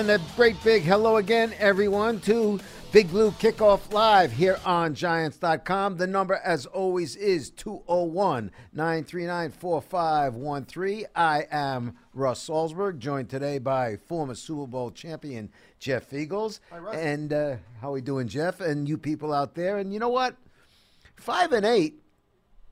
And a great big hello again, everyone, to Big Blue Kickoff Live here on Giants.com. The number, as always, is 201 939 4513. I am Russ Salzberg, joined today by former Super Bowl champion Jeff Feagles. Hi, Russ. And uh, how are we doing, Jeff? And you people out there. And you know what? Five and eight,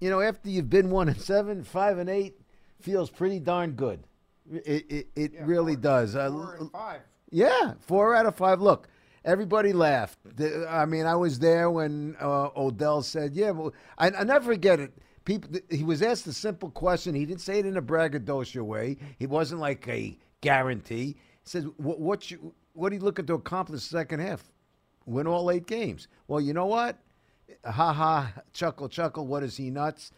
you know, after you've been one and seven, five and eight feels pretty darn good. It, it, it Yeah, really four- does. Uh, Four and five. Yeah, four out of five. Look, everybody laughed. The- I mean, I was there when uh, Odell said, "Yeah." Well, I, I never forget it. People, he was asked a simple question. He didn't say it in a braggadocio way. He wasn't like a guarantee. He says, "What, what you, what are you looking to accomplish second half? Win all eight games." Well, you know what? Ha ha, chuckle, chuckle. What is he nuts?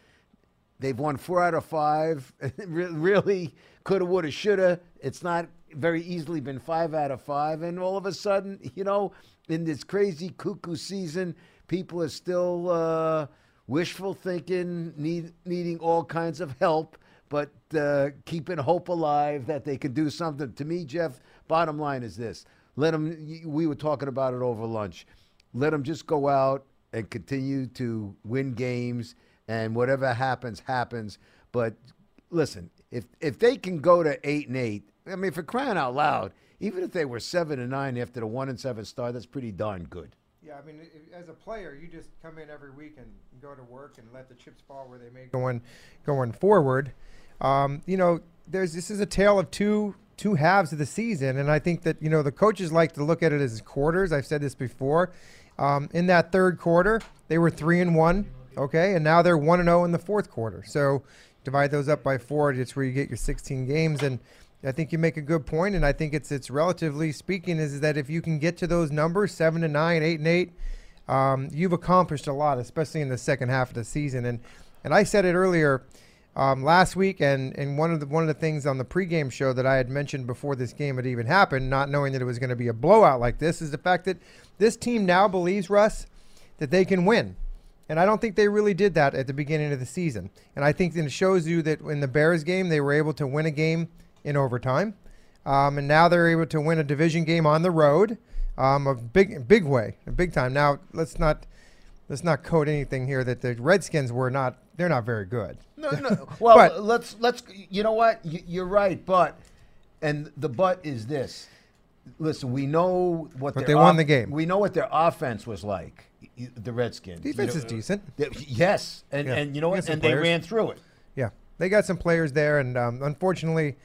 They've won four out of five. Really, coulda, woulda, shoulda. It's not very easily been five out of five. And all of a sudden, you know, in this crazy cuckoo season, people are still uh, wishful thinking, need, needing all kinds of help, but uh, keeping hope alive that they can do something. To me, Jeff, bottom line is this: let them. We were talking about it over lunch. Let them just go out and continue to win games and whatever happens happens but listen if if they can go to 8 and 8 i mean for crying out loud even if they were 7 and 9 after the 1 and 7 start that's pretty darn good Yeah, I mean, as a player, you just come in every week and go to work and let the chips fall where they may. Going, going forward, um, you know, there's this is a tale of two two halves of the season, and I think that you know the coaches like to look at it as quarters. I've said this before. Um, in that third quarter, they were three and one, okay, and now they're one and zero in the fourth quarter. So divide those up by four. It's where you get your 16 games, and I think you make a good point, and I think it's it's relatively speaking is that if you can get to those numbers, seven and nine, eight and eight, um, you've accomplished a lot, especially in the second half of the season. And and I said it earlier um, last week, and and one of the one of the things on the pregame show that I had mentioned before this game had even happened, not knowing that it was going to be a blowout like this, is the fact that this team now believes Russ that they can win. And I don't think they really did that at the beginning of the season. And I think it shows you that in the Bears game, they were able to win a game in overtime. Um, and now they're able to win a division game on the road, um, a big, big way, a big time. Now let's not let's not code anything here that the Redskins were not. They're not very good. no no well But- let's let's you know what you, you're right but and the but is this listen we know what But they won the game. we know what their offense was like the redskins You Defense know, is decent. They- Yes, and Yeah. and you know what? some And they ran through it. Yeah, they got some players there, and um, unfortunately,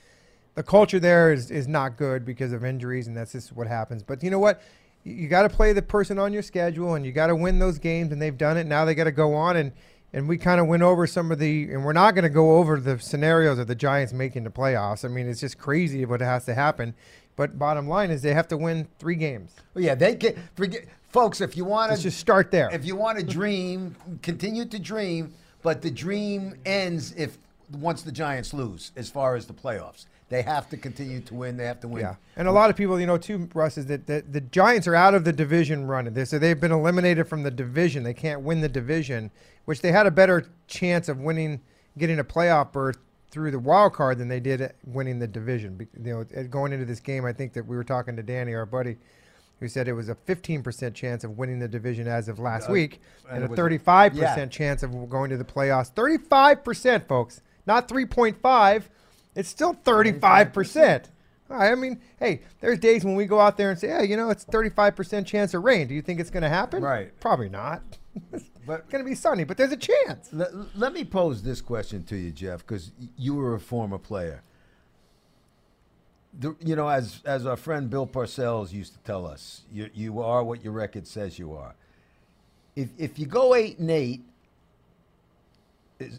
the culture there is, is not good because of injuries, and that's just what happens. But you know what? You, you got to play the person on your schedule, and you got to win those games, and they've done it. Now they got to go on, and and we kind of went over some of the, and we're not going to go over the scenarios of the Giants making the playoffs. I mean, it's just crazy what has to happen. But bottom line is they have to win three games. Well, yeah, they can forget, folks. If you want to just start there. if you want to dream, continue to dream, but the dream ends if once the Giants lose. As far as the playoffs, they have to continue to win. They have to win. Yeah, and a lot of people, you know, too, Russ, is that the, the Giants are out of the division run. They so they've been eliminated from the division. They can't win the division, which they had a better chance of winning, getting a playoff berth through the wild card than they did winning the division. You know, going into this game, I think that we were talking to Danny, our buddy, who said it was a 15% chance of winning the division as of last Uh, week, and and, a 35% yeah. chance of going to the playoffs. 35%, folks, not 3.5. It's still 35%. I mean, hey, there's days when we go out there and say, yeah, you know, it's 35% chance of rain. Do you think it's going to happen? Right. Probably not. But it's going to be sunny, but there's a chance. let, let me pose this question to you, Jeff, because you were a former player. The, you know, as as our friend Bill Parcells used to tell us, you you are what your record says you are. If if you go eight and eight, is,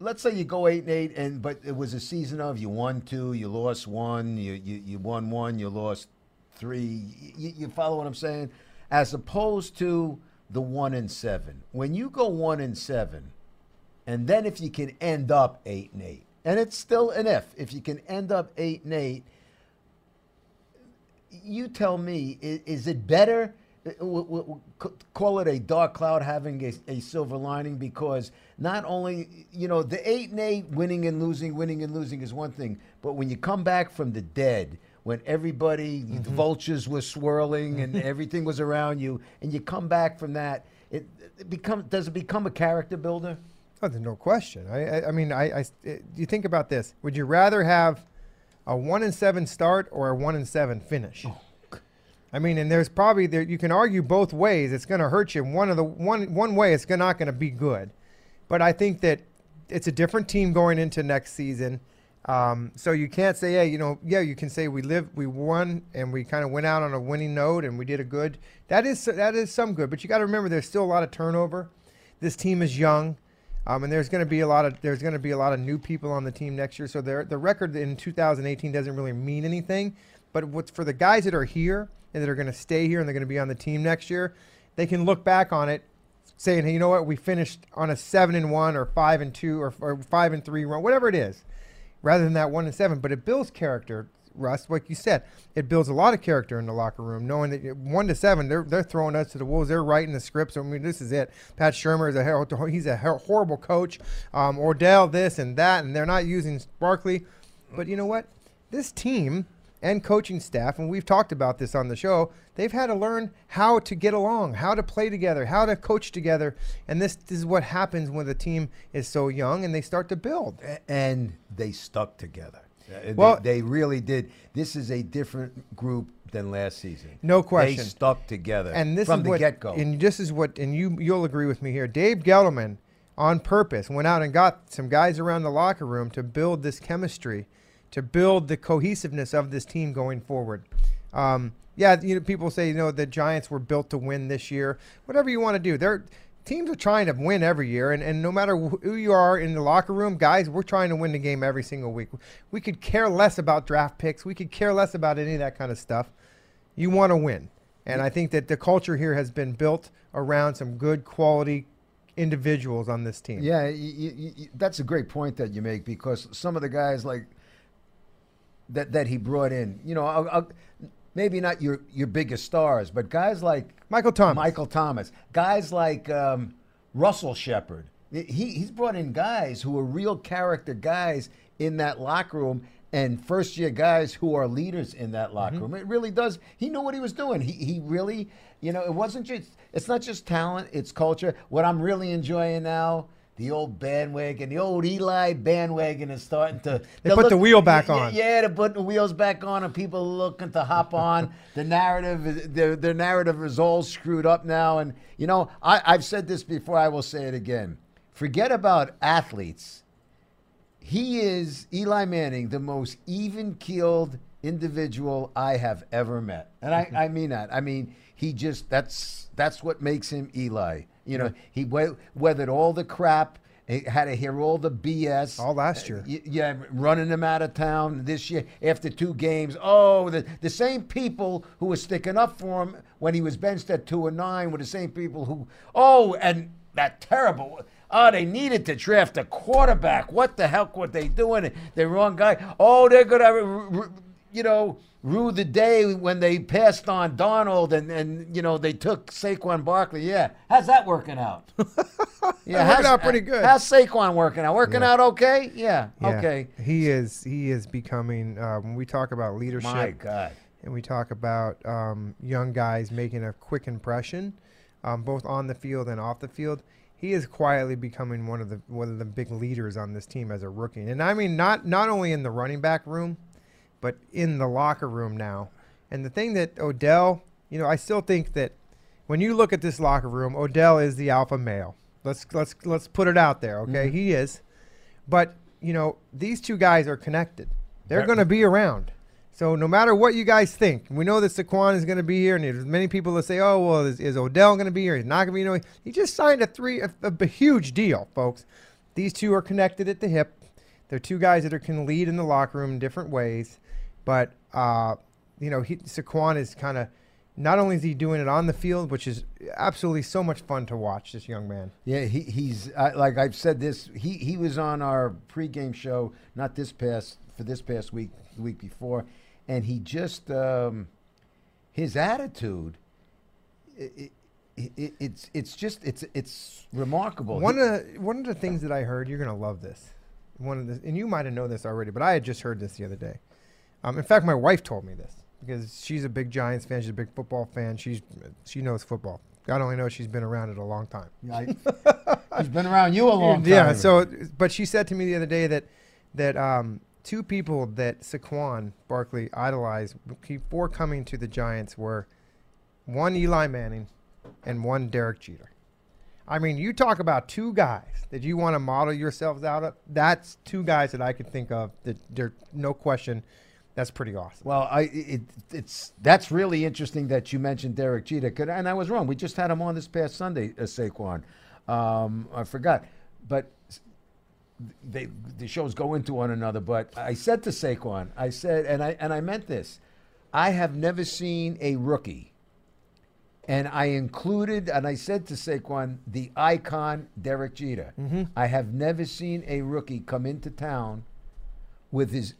let's say you go eight and eight, and but it was a season of you won two, you lost one, you you, you won one, you lost three. You, you follow what I'm saying? As opposed to the one and seven. When you go one and seven, and then if you can end up eight and eight, and it's still an if, if you can end up eight and eight, you tell me, is, is it better? Uh, w- w- w- c- Call it a dark cloud having a, a silver lining because not only, you know, the eight and eight winning and losing, winning and losing is one thing, but when you come back from the dead, when everybody, the vultures were swirling and everything was around you, and you come back from that, it, it become does it become a character builder? Oh, there's no question. I, I, I mean, I, I, it- you think about this. Would you rather have a one and seven start or a one and seven finish? I mean, and there's probably there. You can argue both ways. It's going to hurt you. One of the one one way, it's not going to be good. But I think that it's a different team going into next season. Um, so you can't say, hey, you know, yeah, you can say we live, we won, and we kind of went out on a winning note, and we did a good. That is that is some good, but you got to remember there's still a lot of turnover. This team is young, um, and there's going to be a lot of there's going to be a lot of new people on the team next year. So the record in 2018 doesn't really mean anything. But what's for the guys that are here and that are going to stay here and they're going to be on the team next year, they can look back on it saying, hey, you know what, we finished on a seven and one or five and two or, or five and three run, whatever it is, rather than that one and seven. But it builds character, Russ. Like you said, it builds a lot of character in the locker room, knowing that one to seven, they're they're throwing us to the wolves. They're writing the scripts. I mean, this is it. Pat Shurmur is a he's a horrible coach. Um, Odell this and that, and they're not using Barkley. But you know what? This team and coaching staff, and we've talked about this on the show, they've had to learn how to get along, how to play together, how to coach together. And this, this is what happens when the team is so young and they start to build. And they stuck together. Uh, they- Well- they, really did. This is a different group than last season. No question. They stuck together And this from is the what, get go. and this is what, and you you'll agree with me here. Dave Gettleman, on purpose, went out and got some guys around the locker room to build this chemistry, to build the cohesiveness of this team going forward. Um, yeah, you know, people say you know the Giants were built to win this year. Whatever you want to do, they're teams are trying to win every year, and, and no matter who you are in the locker room, guys, we're trying to win the game every single week. We could care less about draft picks. We could care less about any of that kind of stuff. You want to win. And I think that the culture here has been built around some good quality individuals on this team. Yeah, y y y that's a great point that you make because some of the guys like that that he brought in, you know, I'll, I'll, maybe not your your biggest stars, but guys like Michael Thomas. Michael Thomas, guys like um, Russell Shepard. He he's brought in guys who are real character guys in that locker room. And first year guys who are leaders in that locker room. It really does. He knew what he was doing. He, he really, you know, it wasn't just, it's not just talent, it's culture. What I'm really enjoying now, the old bandwagon, the old Eli bandwagon is starting to. They put the wheel back yeah, on. Yeah, they're putting the wheels back on, and people are looking to hop on. the narrative, is- their their narrative is all screwed up now. And you know, I, I've said this before. I will say it again. Forget about athletes. He is Eli Manning, the most even-keeled individual I have ever met, and I, I mean that. I mean he just that's that's what makes him Eli. You know, he we- weathered all the crap. He had to hear all the BS. All last year. Yeah, running them out of town this year after two games. Oh, the, the same people who were sticking up for him when he was benched at two and nine were the same people who. Oh, and that terrible. Oh, they needed to draft a quarterback. What the heck were they doing? The wrong guy. Oh, they're gonna, r- r- you know, rue the day when they passed on Darnold and and you know they took Saquon Barkley. Yeah, how's that working out? Yeah, working how's- out pretty good. How's Saquon working out? Working Yeah. out okay? Yeah, Yeah. okay. He is he is becoming uh, when we talk about leadership My God. and we talk about um, young guys making a quick impression, um, both on the field and off the field. He is quietly becoming one of the one of the big leaders on this team as a rookie, and I mean not not only in the running back room, but in the locker room now. And the thing that Odell, you know, I still think that when you look at this locker room, Odell is the alpha male. Let's let's let's put it out there, okay? Mm-hmm. He is. But, you know, these two guys are connected. They're going to be around. So no matter what you guys think, we know that Saquon is going to be here, and there's many people that say, "Oh, well, is, is Odell going to be here? He's not going to be." You know, he just signed a three a, a huge deal, folks. These two are connected at the hip. They're two guys that are can lead in the locker room in different ways, but uh, you know, he, Saquon is kind of not only is he doing it on the field, which is absolutely so much fun to watch. This young man. Yeah, he, he's I, like I've said this. He he was on our pregame show, not this past for this past week, the week before, and he just um, his attitude. It, it, it, it's it's just it's it's remarkable. One of the, one of the things that I heard, you're gonna love this. One of the, and you might have known this already, but I had just heard this the other day. Um, in fact, my wife told me this because she's a big Giants fan. She's a big football fan. She's she knows football. God only knows she's been around it a long time. Yeah, I, he's been around you a long time. Yeah. So, but she said to me the other day that that um, two people that Saquon Barkley idolized before coming to the Giants were one Eli Manning and one Derek Jeter. I mean, you talk about two guys that you want to model yourselves out of. That's two guys that I could think of that there, no question, that's pretty awesome. Well, I it, it's that's really interesting that you mentioned Derek Jeter, and I was wrong. We just had him on this past Sunday, uh, Saquon. Um, I forgot, but they the shows go into one another. But I said to Saquon, I said, and I and I meant this. I have never seen a rookie, and I included, and I said to Saquon, the icon Derek Jeter. I have never seen a rookie come into town with his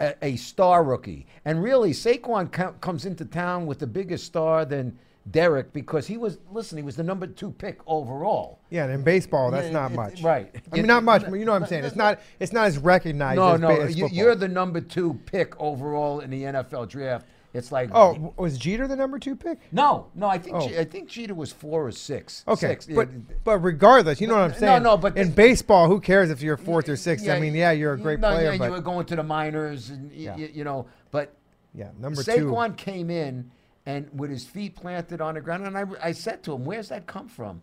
a, a star rookie. And really, Saquon co- comes into town with a bigger star than Derek because he was listen. He was the number two pick overall. Yeah, and in baseball, that's not it- much. right. I mean, not much, but you know what I'm saying. It's not. It's not as recognized. No, as, no, as you're the number two pick overall in the NFL draft. It's like Oh, was Jeter the number two pick? no, no. I think Oh. I think Jeter was four or six. Okay, Six. but but regardless, you know what I'm saying. no, no. but in the- baseball, who cares if you're fourth or sixth? I mean, yeah, you're a great no, player, Yeah, but you were going to the minors, and y- Yeah. y- you know, but yeah, number two. Saquon came in and with his feet planted on the ground, and I, I said to him, "Where's that come from?"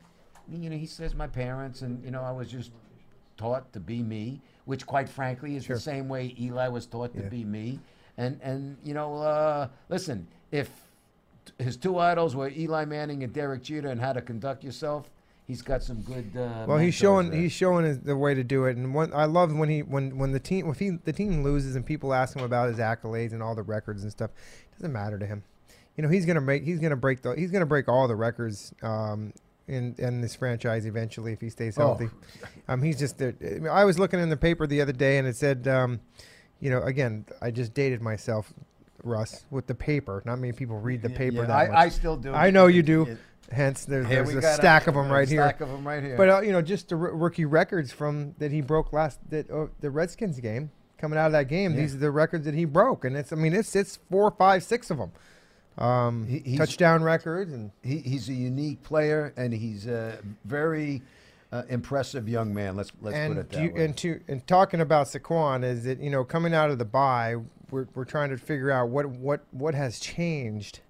You know, he says, "My parents," and you know, I was just taught to be me, which, quite frankly, is Sure. the same way Eli was taught to Yeah. be me. And and you know, uh, listen, if his two idols were Eli Manning and Derek Jeter, and how to conduct yourself, he's got some good. Uh, Well, he's showing there. he's showing the way to do it, and one, I love when he when when the team if he the team loses and people ask him about his accolades and all the records and stuff, it doesn't matter to him. You know, he's gonna make he's gonna break the he's gonna break all the records um, in in this franchise eventually if he stays Oh. healthy. Um, he's just there. I, mean, I was looking in the paper the other day and it said, um, you know, again, I just dated myself, Russ, with the paper. Not many people read the paper yeah, that I, much. I still do. I know you do. Yeah. Hence, there, there's a stack of them a right here. Stack of them right here. But uh, you know, just the r- rookie records from that he broke last that uh, the Redskins game coming out of that game. Yeah. These are the records that he broke, and it's I mean it's it's four, five, six of them. Um, He- touchdown records and he, he's a unique player, and he's a very uh, impressive young man. Let's let's put it that you, way. and to and talking about Saquon is that you know coming out of the bye, we're we're trying to figure out what what what has changed,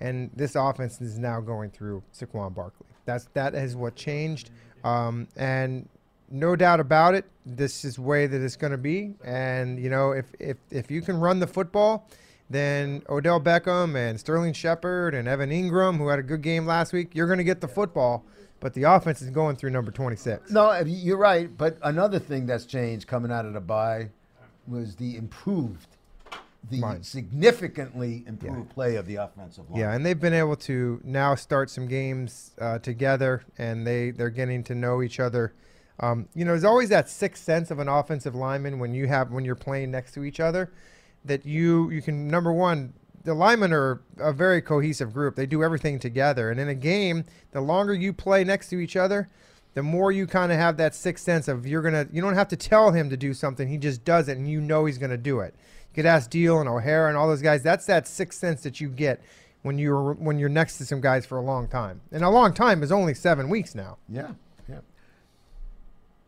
and this offense is now going through Saquon Barkley. That's that is what changed, um, and no doubt about it, this is the way that it's going to be. And you know if if if you can run the football. Then Odell Beckham and Sterling Shepard and Evan Engram, who had a good game last week, you're going to get the football, but the offense is going through number 26. no, you're right. But another thing that's changed coming out of the bye was the improved, the significantly improved play of the offensive line. Yeah, and they've been able to now start some games uh, together, and they they're getting to know each other. Um, you know, there's always that sixth sense of an offensive lineman when you have when you're playing next to each other, that you you can number one. The linemen are a very cohesive group. They do everything together, and in a game, the longer you play next to each other, the more you kind of have that sixth sense of you're gonna. You don't have to tell him to do something; he just does it, and you know he's gonna do it. You could ask Diehl and O'Hara and all those guys. That's that sixth sense that you get when you're when you're next to some guys for a long time. And a long time is only seven weeks now. Yeah, yeah.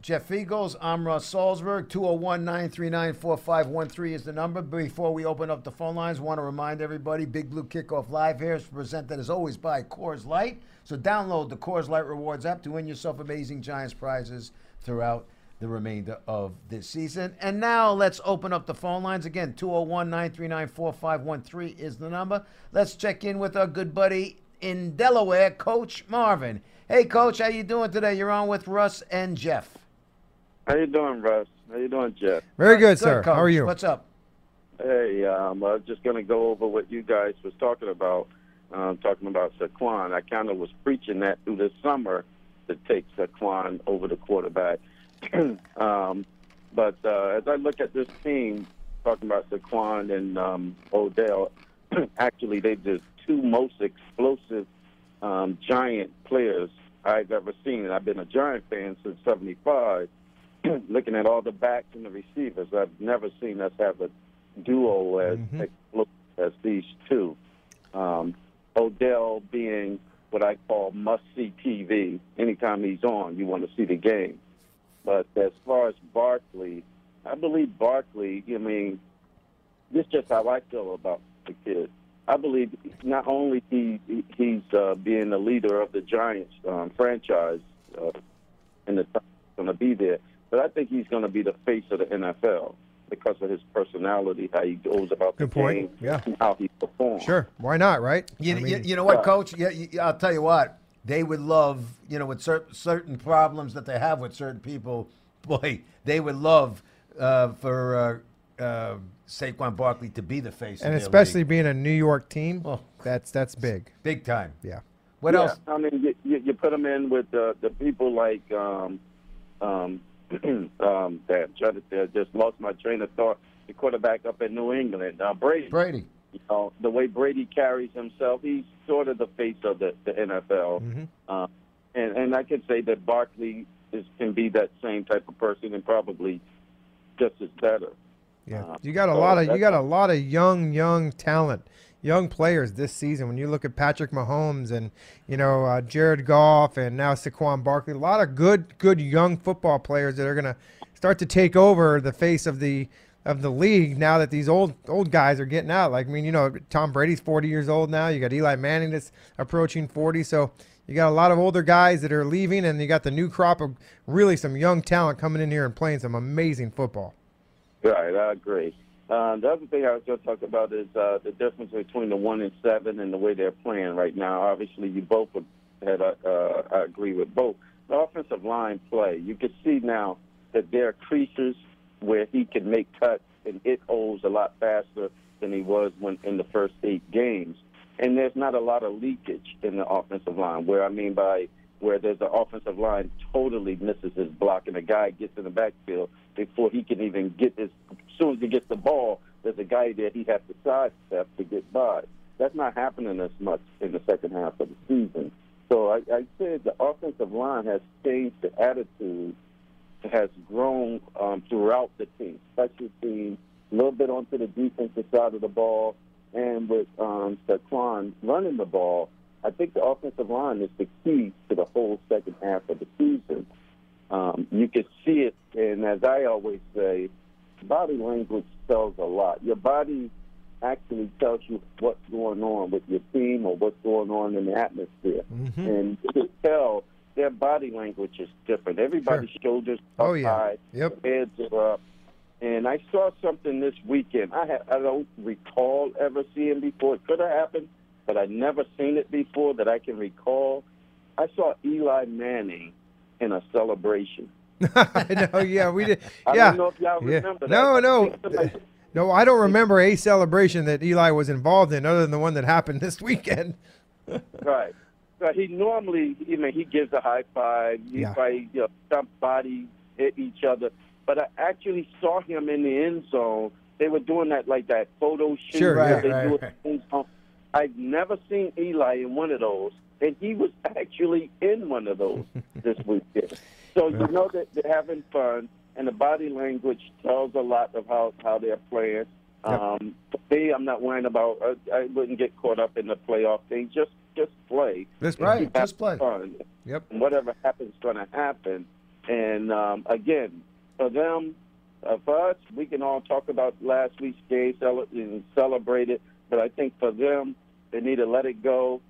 Jeff Feagles, I'm Russ Salzberg. 201 939 4513 is the number. Before we open up the phone lines, want to remind everybody Big Blue Kickoff Live here is presented as always by Coors Light. So download the Coors Light Rewards app to win yourself amazing Giants prizes throughout the remainder of this season. And now let's open up the phone lines again. 201 939 4513 is the number. Let's check in with our good buddy in Delaware, Coach Marvin. Hey, Coach, how you doing today? You're on with Russ and Jeff. How you doing, Russ? How you doing, Jeff? Very good, sir. Coach. How are you? What's up? Hey, um, I was just going to go over what you guys was talking about, um, talking about Saquon. I kind of was preaching that through the summer to take Saquon over the quarterback. um, but uh, as I look at this team, talking about Saquon and um, Odell, actually they're the two most explosive um, giant players I've ever seen. And I've been a Giant fan since '75. Looking at all the backs and the receivers, I've never seen us have a duo as Mhm. as these two. Um, Odell being what I call must see TV. Anytime he's on, you want to see the game. But as far as Barkley, I believe Barkley, I mean, this is just how I feel about the kid. I believe not only he he's uh, being the leader of the Giants um, franchise uh, and the time going to be there, but I think he's going to be the face of the NFL because of his personality, how he goes about Good the point. game, Yeah. and how he performs. Sure. Why not? Right. You, I mean, you know what, Yeah. Coach? Yeah, you, I'll tell you what. They would love, you know, with cer- certain problems that they have with certain people. Boy, they would love uh, for uh, uh, Saquon Barkley to be the face, and of their especially league. being a New York team, Oh. that's that's big. big time. Yeah. What yeah, else? I mean, you, you, you put them in with the the people like um, um, um, damn, trying to, uh, just lost my train of thought. The quarterback up in New England, uh, Brady. Brady. You know, the way Brady carries himself, he's sort of the face of the, the NFL. Mhm. Uh, and and I could say that Barkley is can be that same type of person and probably just as better. Yeah, Uh, you got a so lot of you got a lot of young young talent, young players this season. When you look at Patrick Mahomes and you know uh, Jared Goff and now Saquon Barkley, a lot of good good young football players that are gonna start to take over the face of the of the league now that these old old guys are getting out. Like I mean, you know, Tom Brady's 40 years old now. You got Eli Manning that's approaching 40. So you got a lot of older guys that are leaving, and you got the new crop of really some young talent coming in here and playing some amazing football. Right, I agree. Uh, the other thing I was going to talk about is uh, the difference between the one and seven and the way they're playing right now. Obviously, you both would had uh, uh, I agree with both. The offensive line play, you can see now that there are creases where he can make cuts and hit holes a lot faster than he was when in the first eight games. And there's not a lot of leakage in the offensive line. Where I mean by where there's an offensive line totally misses his block and a guy gets in the backfield before he can even get his. As soon as he gets the ball, there's a guy there he has to sidestep to get by. That's not happening as much in the second half of the season. So I, I said the offensive line has changed the attitude, has grown um, throughout the team, special team, a little bit onto the defensive side of the ball, and with um, Saquon running the ball, I think the offensive line is the key to the whole second half of the season. Um, you can see it, and as I always say, body language tells a lot. Your body actually tells you what's going on with your team or what's going on in the atmosphere. Mhm. And you can tell their body language is different. Everybody's shoulders are Oh, yeah. high, Yep. heads are up. And I saw something this weekend. I ha- I don't recall ever seeing before. It could have happened, but I never seen it before that I can recall. I saw Eli Manning in a celebration. I know. Yeah, we did. I yeah. don't know if y'all yeah. remember that. No, no, no. I don't remember a celebration that Eli was involved in, other than the one that happened this weekend. Right. So he normally, you know, he gives a high five. He Yeah. fight, you know, stump bodies, hit each other. But I actually saw him in the end zone. They were doing that like that photo shoot. Sure, that yeah. they Right, right, at the end zone. I've never seen Eli in one of those, and he was actually in one of those this weekend. So you know that they're having fun, and the body language tells a lot of how how they're playing. Yep. Um, for me, I'm not worrying about. Uh, I wouldn't get caught up in the playoff thing. Just just play. This Right. Just play. Fun. Yep. And whatever happens, going to happen. And um, again, for them, uh, for us, we can all talk about last week's game cele- and celebrate it. But I think for them, they need to let it go,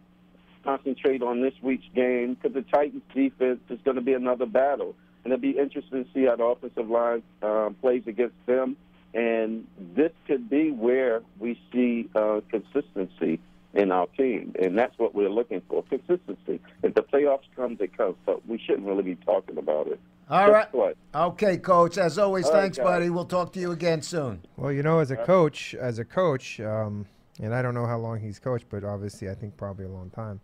concentrate on this week's game because the Titans' defense is going to be another battle, and it'll be interesting to see how the offensive line um, plays against them. And this could be where we see uh, consistency in our team, and that's what we're looking for: consistency. If the playoffs come, they come, but we shouldn't really be talking about it. All Just right. play. Okay, Coach. As always, All right, thanks, guys. buddy. We'll talk to you again soon. Well, you know, as a coach, as a coach, um, and I don't know how long he's coached, but obviously, I think probably a long time.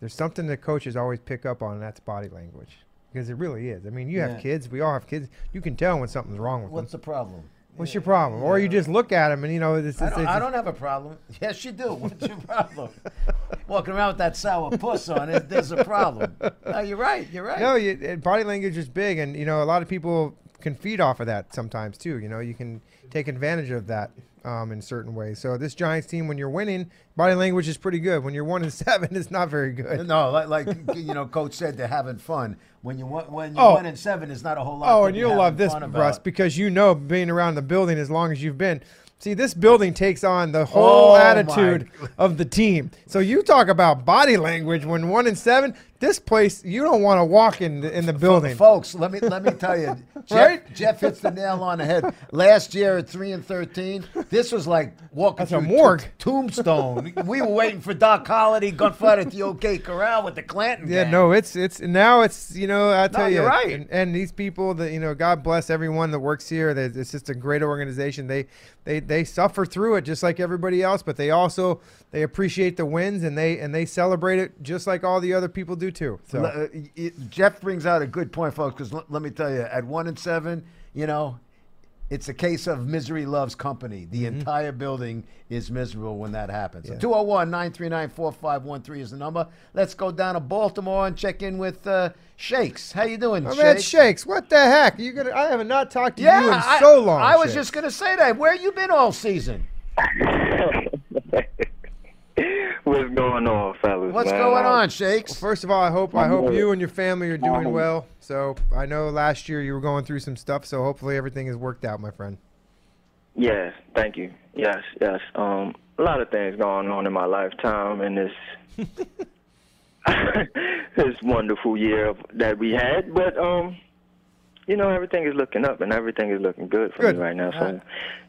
There's something that coaches always pick up on, and that's body language, because it really is. I mean, you Yeah. have kids. We all have kids. You can tell when something's wrong with What's them. What's the problem? What's your problem? Or you just look at them, and you know, it's, it's, I don't, I don't have a problem. Yes, you do. What's your problem? Walking around with that sour puss on it, there's a problem. No, you're right. You're right. No, you, body language is big, and you know a lot of people can feed off of that sometimes too. You know, you can take advantage of that, um, in certain ways. So this Giants team, when you're winning, body language is pretty good. When you're one and seven, it's not very good. No, like, like you know, Coach said, they're having fun. When you when you Oh. one and seven, is not a whole lot. Oh, and you'll love this, Russ, because you know being around the building as long as you've been. See, this building takes on the whole Oh, attitude my. of the team. So you talk about body language when one and seven. This place, you don't want to walk in the, in the building. Folks, let me let me tell you, Jeff, Right? Jeff hits the nail on the head. Last year at three and thirteen, this was like walking That's a through morgue. Tombstone. we were waiting for Doc Holliday, gunfight at the OK Corral with the Clanton. Yeah, gang. no, it's it's now it's you know I tell you, you're right. And, and these people that you know, God bless everyone that works here. That it's just a great organization. They they they suffer through it just like everybody else, but they also they appreciate the wins and they and they celebrate it just like all the other people do too. So uh, y- Jeff brings out a good point, folks. Because l- let me tell you, at one and seven, you know, it's a case of misery loves company. The entire building is miserable when that happens. Mm-hmm. 201 939 4513 is the number. Let's go down to Baltimore and check in with uh, Shakes. How you doing, Oh, man, Shakes? Shakes, what the heck? You gonna? I have not talked to Yeah, you in I, so long. I was Shakes. just going to say that. Where you been all season? What's going on, fellas? What's man? going on, Shakes? First of all, I hope I hope you and your family are doing well. So I know last year you were going through some stuff, so hopefully everything has worked out, my friend. Yes, thank you. Yes, yes. Um, a lot of things going on in my lifetime, and this this wonderful year that we had. But um, you know, everything is looking up, and everything is looking good for Good. me right now. So,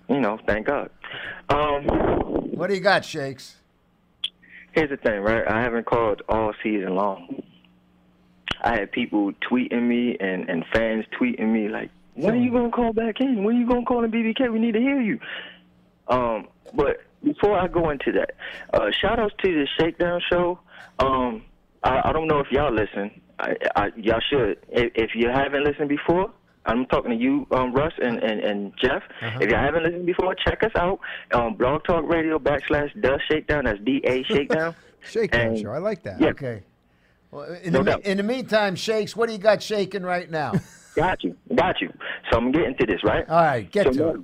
you know, thank God. Um, What do you got, Shakes? Here's the thing, right? I haven't called all season long. I had people tweeting me and, and fans tweeting me like, when are you gonna call back in? When are you gonna call in BBK? We need to hear you. Um, but before I go into that, uh, shout outs to the Shakedown Show. Um, I, I don't know if y'all listen. I, I, y'all should. If, if you haven't listened before, I'm talking to you, um, Russ and, and, and Jeff. If you haven't listened before, check us out on Blog Talk Radio backslash The Shakedown. That's D A Shakedown. Shakedown And- show. I like that. Yeah. Okay. Well, in, No the, doubt. in the meantime, Shakes, what do you got shaking right now? Got you, got you. So I'm getting to this, right? All right, get so to now, it.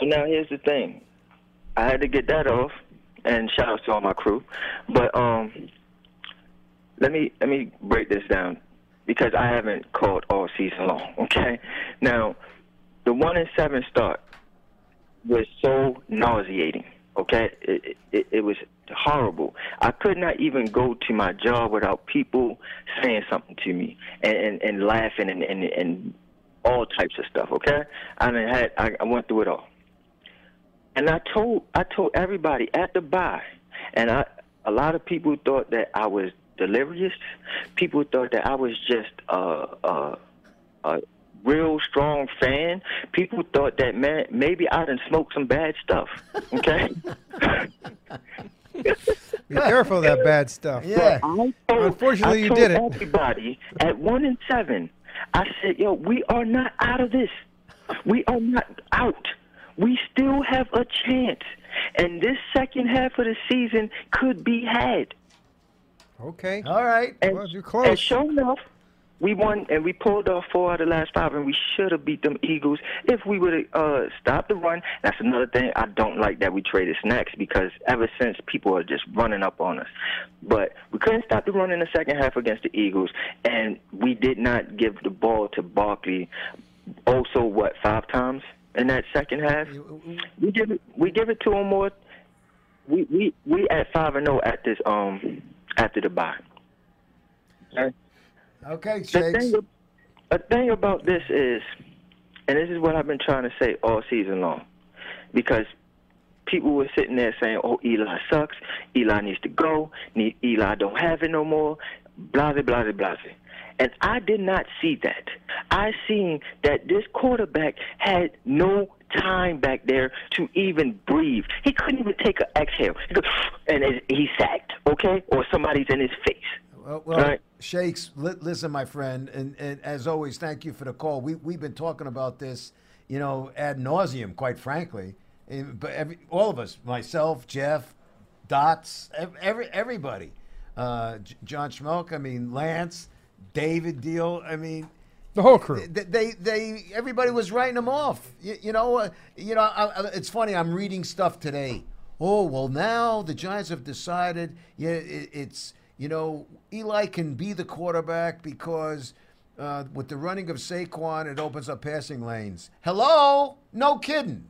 So now here's the thing. I had to get that off, and shout out to all my crew. But um, let me let me break this down because I haven't called all season long. Okay, now the one and seven start was so nauseating. Okay, it, it it was horrible. I could not even go to my job without people saying something to me and and, and laughing and, and and all types of stuff. Okay, I mean, had I, I went through it all, and I told I told everybody at the buy, and I a lot of people thought that I was delirious. People thought that I was just a a, a real strong fan. People thought that man maybe I didn't smoke some bad stuff. Okay. Be careful of that bad stuff. Yeah. Told, Unfortunately, I you did it. Everybody at one and seven, I said, "Yo, we are not out of this. We are not out. We still have a chance, and this second half of the season could be had." Okay. All right. And, Well, you're close. and sure enough, we won and we pulled off four out of the last five, and we should have beat them Eagles if we would have uh, stopped the run. That's another thing I don't like that we traded Snacks because ever since people are just running up on us. But we couldn't stop the run in the second half against the Eagles, and we did not give the ball to Barkley. Also, what five times in that second half? We give it. We give it to him more. We we we at five and zero at this um after the bye. Okay. Okay, The thing, a thing about this is, and this is what I've been trying to say all season long, because people were sitting there saying, "Oh, Eli sucks. Eli needs to go. Ne- Eli don't have it no more." Blase, blase, blase. And I did not see that. I seen that this quarterback had no time back there to even breathe. He couldn't even take an exhale. He goes, and it- he sacked, okay? Or somebody's in his face. Well, well right. Shakes, li- listen, my friend, and, and as always, thank you for the call. We, we've been talking about this, you know, ad nauseum, quite frankly. And, but every, all of us, myself, Jeff, Dots, every, everybody, uh, John Schmeelk, I mean, Lance, David Diehl, I mean, The whole crew. They, they, they everybody was writing them off. You, you know, uh, you know. I, I, it's funny. I'm reading stuff today. Oh well, now the Giants have decided. Yeah, it, it's you know Eli can be the quarterback because uh, with the running of Saquon, it opens up passing lanes. Hello, no kidding.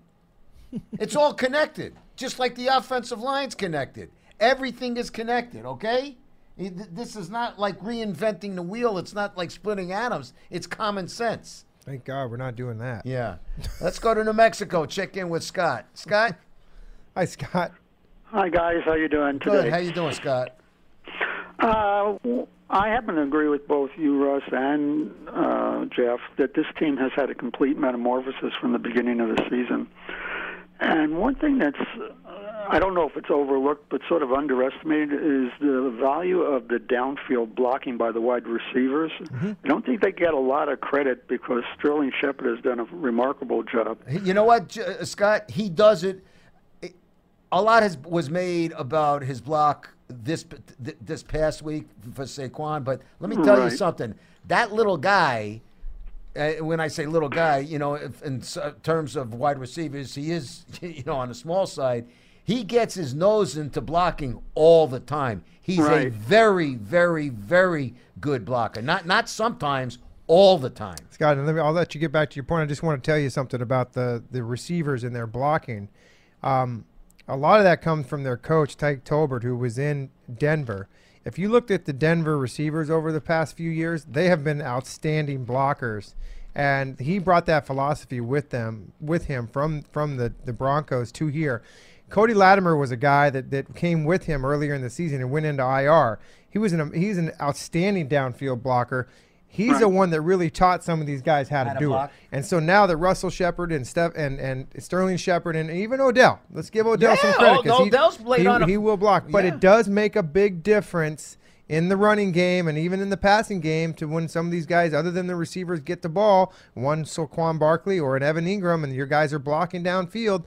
it's all connected, just like the offensive line's connected. Everything is connected. Okay. This is not like reinventing the wheel. It's not like splitting atoms. It's common sense. Thank God we're not doing that. Yeah. Let's go to New Mexico. Check in with Scott. Scott. Hi, Scott. Hi, guys. How you doing today? Good. How you doing, Scott? Uh, I happen to agree with both you, Russ, and uh, Jeff that this team has had a complete metamorphosis from the beginning of the season. And one thing that's I don't know if it's overlooked, but sort of underestimated is the value of the downfield blocking by the wide receivers. Mm-hmm. I don't think they get a lot of credit because Sterling Shepard has done a remarkable job. You know what, uh, Scott? He does it. A lot has was made about his block this this past week for Saquon, but let me tell right. you something. That little guy. Uh, when I say little guy, you know, in terms of wide receivers, he is, you know, on the small side he gets his nose into blocking all the time. He's right. a very, very, very good blocker. Not not sometimes, all the time. Scott, and let me, I'll let you get back to your point. I just want to tell you something about the the receivers and their blocking. Um, a lot of that comes from their coach Tyke Tolbert, who was in Denver. If you looked at the Denver receivers over the past few years, they have been outstanding blockers and he brought that philosophy with them with him from from the the Broncos to here. Cody Latimer was a guy that, that came with him earlier in the season and went into IR. He was an he's an outstanding downfield blocker. He's right. the one that really taught some of these guys how, to do it. And so now that Russell Shepard and Steph and, and Sterling Shepard and even Odell, let's give Odell yeah, some credit because he, he, he will block. But yeah. it does make a big difference in the running game and even in the passing game to when some of these guys, other than the receivers, get the ball. One Saquon Barkley or an Evan Engram, and your guys are blocking downfield.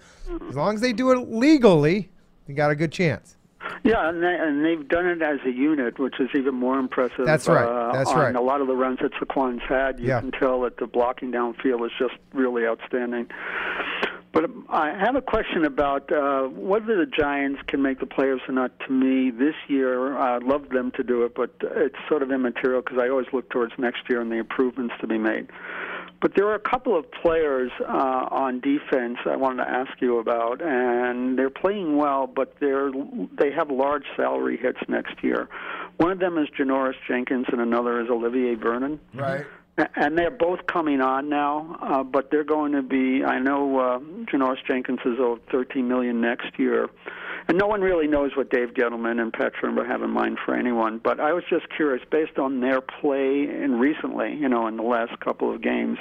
As long as they do it legally, you got a good chance. Yeah, and, they, and they've done it as a unit, which is even more impressive. That's right. Uh, That's on right. A lot of the runs that Saquon's had, you yeah. can tell that the blocking downfield is just really outstanding. But I have a question about uh, whether the Giants can make the playoffs or not. To me, this year, I'd love them to do it, but it's sort of immaterial because I always look towards next year and the improvements to be made. But there are a couple of players uh, on defense I wanted to ask you about, and they're playing well, but they're they have large salary hits next year. One of them is Janoris Jenkins, and another is Olivier Vernon. Right and they're both coming on now, uh, but they're going to be. I know uh, Janoris Jenkins is owed 13 million next year, and no one really knows what Dave Gettleman and Trimber have in mind for anyone. But I was just curious, based on their play and recently, you know, in the last couple of games,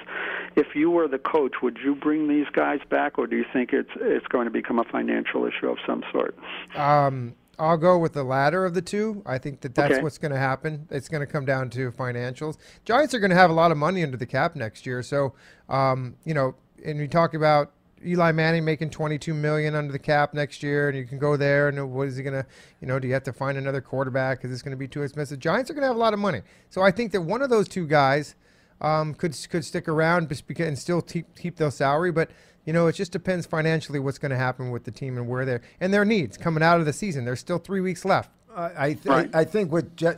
if you were the coach, would you bring these guys back, or do you think it's it's going to become a financial issue of some sort? Um I'll go with the latter of the two. I think that that's okay. what's going to happen. It's going to come down to financials. Giants are going to have a lot of money under the cap next year. So, um, you know, and we talk about Eli Manning making 22 million under the cap next year, and you can go there. And what is he going to, you know, do you have to find another quarterback? Is this going to be too expensive? Giants are going to have a lot of money. So I think that one of those two guys um, could could stick around and still keep keep their salary, but you know, it just depends financially what's going to happen with the team and where they're and their needs coming out of the season. There's still three weeks left. I th- right. I think what Jeff,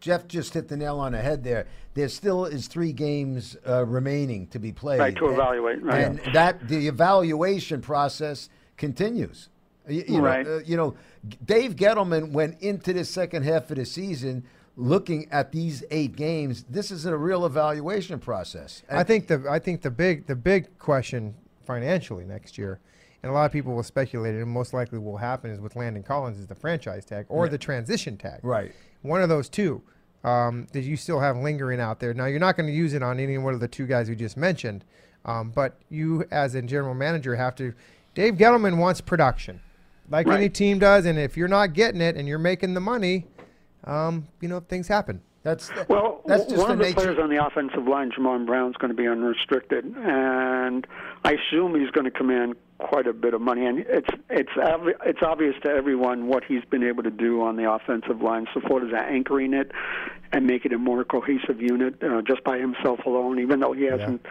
Jeff, just hit the nail on the head there. There still is three games uh, remaining to be played. Right to and, evaluate. Right. And that the evaluation process continues. You, you right. Know, uh, you know, Dave Gettleman went into the second half of the season looking at these eight games. This is a real evaluation process. And I think the I think the big the big question financially next year. And a lot of people will speculate, and most likely will happen is with Landon Collins is the franchise tag or yeah. the transition tag. Right. One of those two um, that you still have lingering out there. Now you're not going to use it on any one of the two guys we just mentioned, um, but you as a general manager have to. Dave Gettleman wants production, like right. any team does, and if you're not getting it and you're making the money, um, you know things happen. That's well. That's just one the of the players on the offensive line, Jamon Brown, is going to be unrestricted, and I assume he's going to command quite a bit of money, and it's it's it's obvious to everyone what he's been able to do on the offensive line. So far as anchoring it and making it a more cohesive unit uh, just by himself alone, even though he hasn't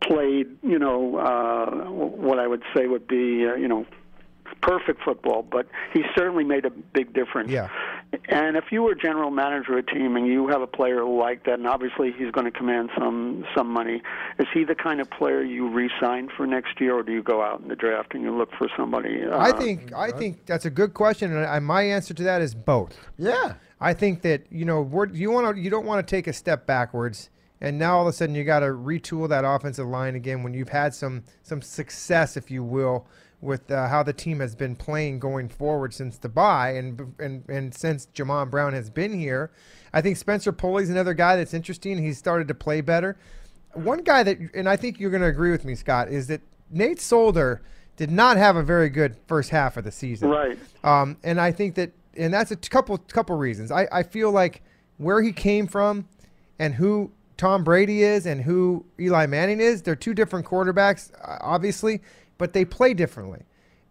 played, you know, uh, what I would say would be, uh, you know, perfect football, but he certainly made a big difference. Yeah. And if you were general manager of a team and you have a player like that, and obviously he's going to command some some money, is he the kind of player you re-sign for next year, or do you go out in the draft and you look for somebody? Uh, I think I think that's a good question, and I, my answer to that is both. Yeah. I think that you know we're, you want to you don't want to take a step backwards, and now all of a sudden you got to retool that offensive line again when you've had some some success, if you will, with uh, how the team has been playing going forward since the bye and and and since Jamon Brown has been here. I think Spencer Pulley's another guy that's interesting. He's started to play better. One guy that, and I think you're going to agree with me, Scott, is that Nate Solder did not have a very good first half of the season. Right. Um, and I think that, and that's a couple couple reasons. I, I feel like where he came from, and who Tom Brady is, and who Eli Manning is, they're two different quarterbacks, obviously, but they play differently.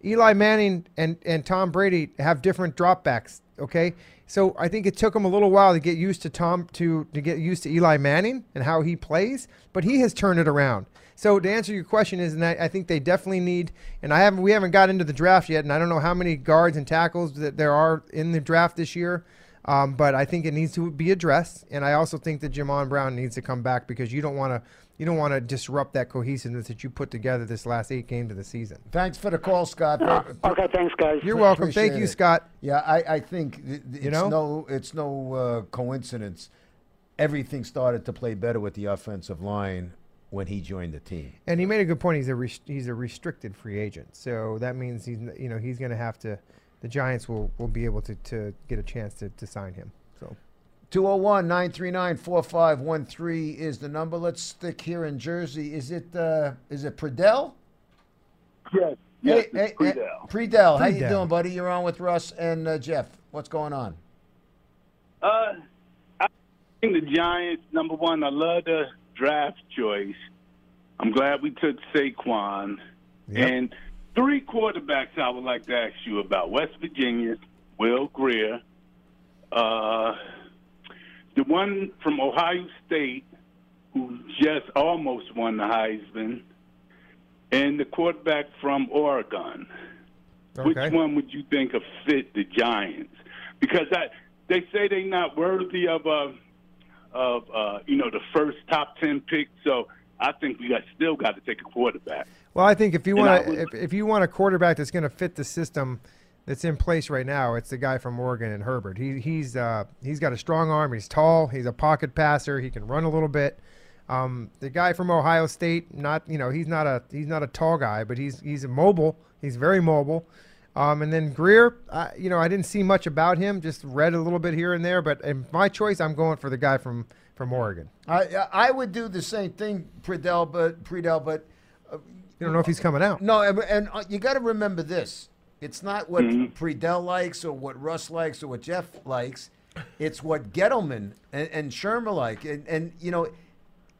Eli Manning and and Tom Brady have different dropbacks. Okay, so I think it took him a little while to get used to Tom to to get used to Eli Manning and how he plays, but he has turned it around. So to answer your question is, and I, I think they definitely need, and I haven't we haven't got into the draft yet, and I don't know how many guards and tackles that there are in the draft this year. Um, but I think it needs to be addressed, and I also think that Jamon Brown needs to come back because you don't want to you don't want to disrupt that cohesiveness that you put together this last eight games of the season. Thanks for the call, Scott. Okay, thanks, guys. You're welcome. Appreciate Thank you, it. Scott. Yeah, I, I think th- th- You it's know? no it's no uh, coincidence. Everything started to play better with the offensive line when he joined the team. And he made a good point. He's a res- he's a restricted free agent, so that means he's you know he's going to have to. The Giants will, will be able to, to get a chance to, to sign him. So 201 939 4513 is the number. Let's stick here in Jersey. Is it uh, is it Predell? Yes, yes, hey, it's Predell. Predell, how you doing, buddy? You're on with Russ and uh, Jeff. What's going on? Uh, I think the Giants. Number one, I love the draft choice. I'm glad we took Saquon. Yep. And three quarterbacks I would like to ask you about: West Virginia, Will Grier, uh, the one from Ohio State who just almost won the Heisman, and the quarterback from Oregon. okay. Which one would you think of fit the Giants? Because I, they say they're not worthy of uh, of uh, you know the first top ten pick. So I think we got still got to take a quarterback. Well, I think if you want if, if you want a quarterback that's going to fit the system that's in place right now, it's the guy from Oregon and Herbert. He he's uh, he's got a strong arm. He's tall. He's a pocket passer. He can run a little bit. Um, the guy from Ohio State, not you know, he's not a he's not a tall guy, but he's he's mobile. He's very mobile. Um, and then Grier, I, you know, I didn't see much about him. Just read a little bit here and there. But in my choice, I'm going for the guy from from Oregon. I I would do the same thing, Predell, but Predell, but You don't know if he's coming out. No, and, and uh, you got to remember this. It's not what Predell likes or what Russ likes or what Jeff likes. It's what Gettleman and, and Shurmur like. And, and, you know,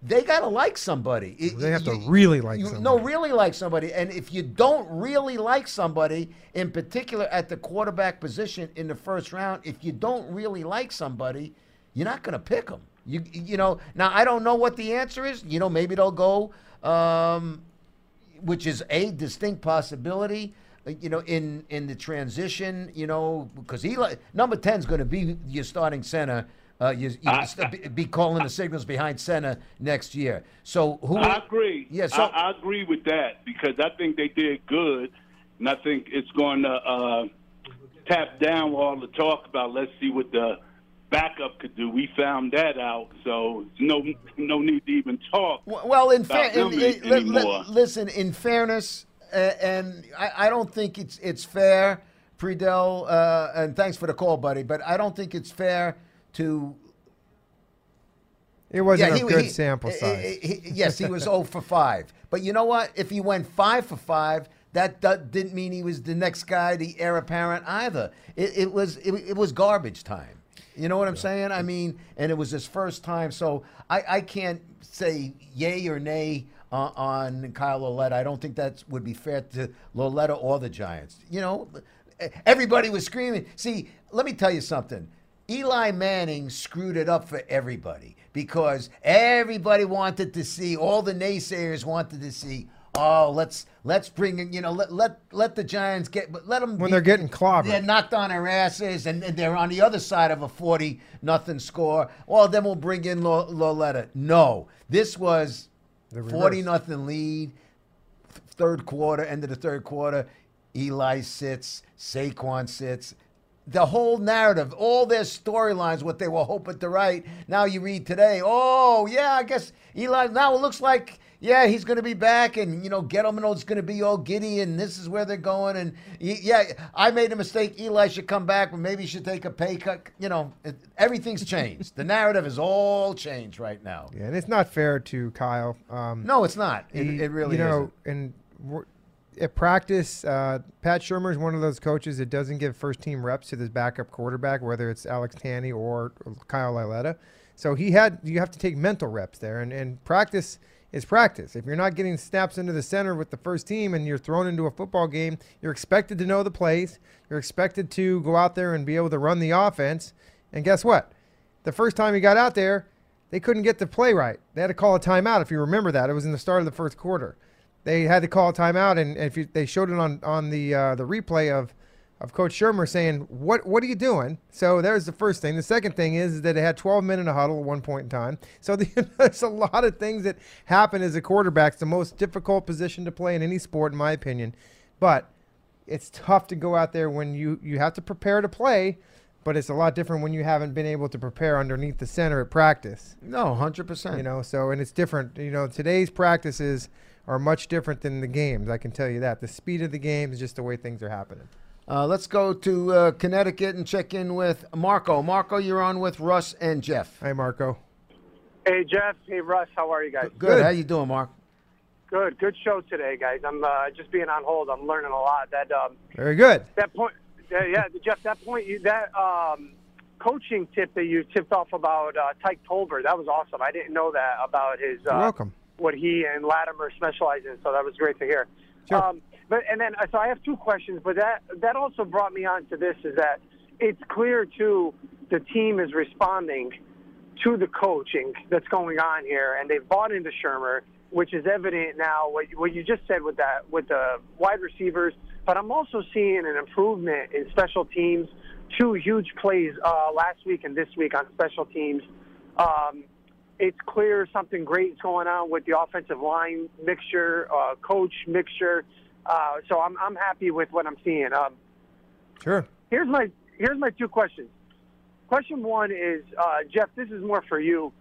they got to like somebody. It- They have to really like you, somebody. No, really like somebody. And if you don't really like somebody, in particular at the quarterback position in the first round, if you don't really like somebody, you're not going to pick them. You, you know, now I don't know what the answer is. You know, maybe they'll go um, which is a distinct possibility. You know, in in the transition, you know, because Eli number ten is going to be your starting center. Uh, you, you I- st- be- calling the signals behind center next year. So who? I agree. Yeah, so- I, I agree with that because I think they did good, and I think it's going to uh, tap down all the talk about. Let's see what the backup could do. We found that out, so no no need to even talk. Well, in, fair, about in, them in- li- li- listen. In fairness, and I, I don't think it's it's fair, Predell. Uh, and thanks for the call, buddy. But I don't think it's fair to It wasn't Yeah, a he- good he- sample size. he- yes, he was 0 for 5. But you know what? If he went 5 for 5, that, that didn't mean he was the next guy, the heir apparent either. It, it was it, it was garbage time. You know what I'm saying? I mean, and it was his first time, so I, I can't say yay or nay uh, on Kyle Lauletta. I don't think that would be fair to Lauletta or the Giants. You know, everybody was screaming. See, let me tell you something. Eli Manning screwed it up for everybody because everybody wanted to see, all the naysayers wanted to see, oh, let's let's bring in, you know, let let let the Giants get, but let them When they're getting clobbered. They're knocked on their asses, and, and they're on the other side of a forty nothing score. Well, then we'll bring in Lo- Lauletta. No, this was The forty reverse. nothing lead, third quarter, end of the third quarter. Eli sits, Saquon sits. The whole narrative, all their storylines, what they were hoping to write. Now you read today, oh yeah, I guess Eli. Now it looks like yeah, he's going to be back, and you know Gettleman's going to be all giddy, and this is where they're going. And yeah, I made a mistake. Eli should come back, but maybe he should take a pay cut. You know, it, everything's changed. the narrative is all changed right now. Yeah, and it's not fair to Kyle. Um, No, it's not. It, he- it really you know, isn't. and at practice, uh, Pat Shurmur is one of those coaches that doesn't give first team reps to this backup quarterback, whether it's Alex Tanney or Kyle Lauletta. So he had you have to take mental reps there, and, and practice is practice. If you're not getting snaps into the center with the first team and you're thrown into a football game, you're expected to know the plays. You're expected to go out there and be able to run the offense. And guess what? The first time he got out there, they couldn't get the play right. They had to call a timeout. If you remember that, it was in the start of the first quarter. They had to call a timeout, and if you, they showed it on on the uh, the replay of of Coach Shurmur saying, "What what are you doing?" So there's the first thing. The second thing is that they had 12 men in a huddle at one point in time. So the, there's a lot of things that happen as a quarterback. It's the most difficult position to play in any sport, in my opinion. But it's tough to go out there when you you have to prepare to play, but it's a lot different when you haven't been able to prepare underneath the center at practice. No, hundred percent. You know, so and it's different. You know, today's practices are much different than the games. I can tell you that. The speed of the game is just the way things are happening. Uh, let's go to uh, Connecticut and check in with Marco. Marco, you're on with Russ and Jeff. Hey, Marco. Hey Jeff, hey Russ, how are you guys? Good. How you doing, Mark? Good, good show today, guys. I'm uh, just being on hold. I'm learning a lot. That um, Very good. that point, yeah, Jeff. That point, you that um, coaching tip that you tipped off about uh, Tyke Tolbert, that was awesome. I didn't know that about his You're uh, welcome. what he and Latimer specialize in. So that was great to hear. Sure. Um, but and then so I have two questions, but that that also brought me on to this is that it's clear too the team is responding to the coaching that's going on here, and they've bought into Shurmur, which is evident now. What you, what you just said with that with the wide receivers, but I'm also seeing an improvement in special teams. Two huge plays uh, last week and this week on special teams. Um, it's clear something great is going on with the offensive line mixture, uh, coach mixture. Uh, so I'm I'm happy with what I'm seeing. Um, Sure. here's my here's my two questions. Question one is uh, Jeff. This is more for you.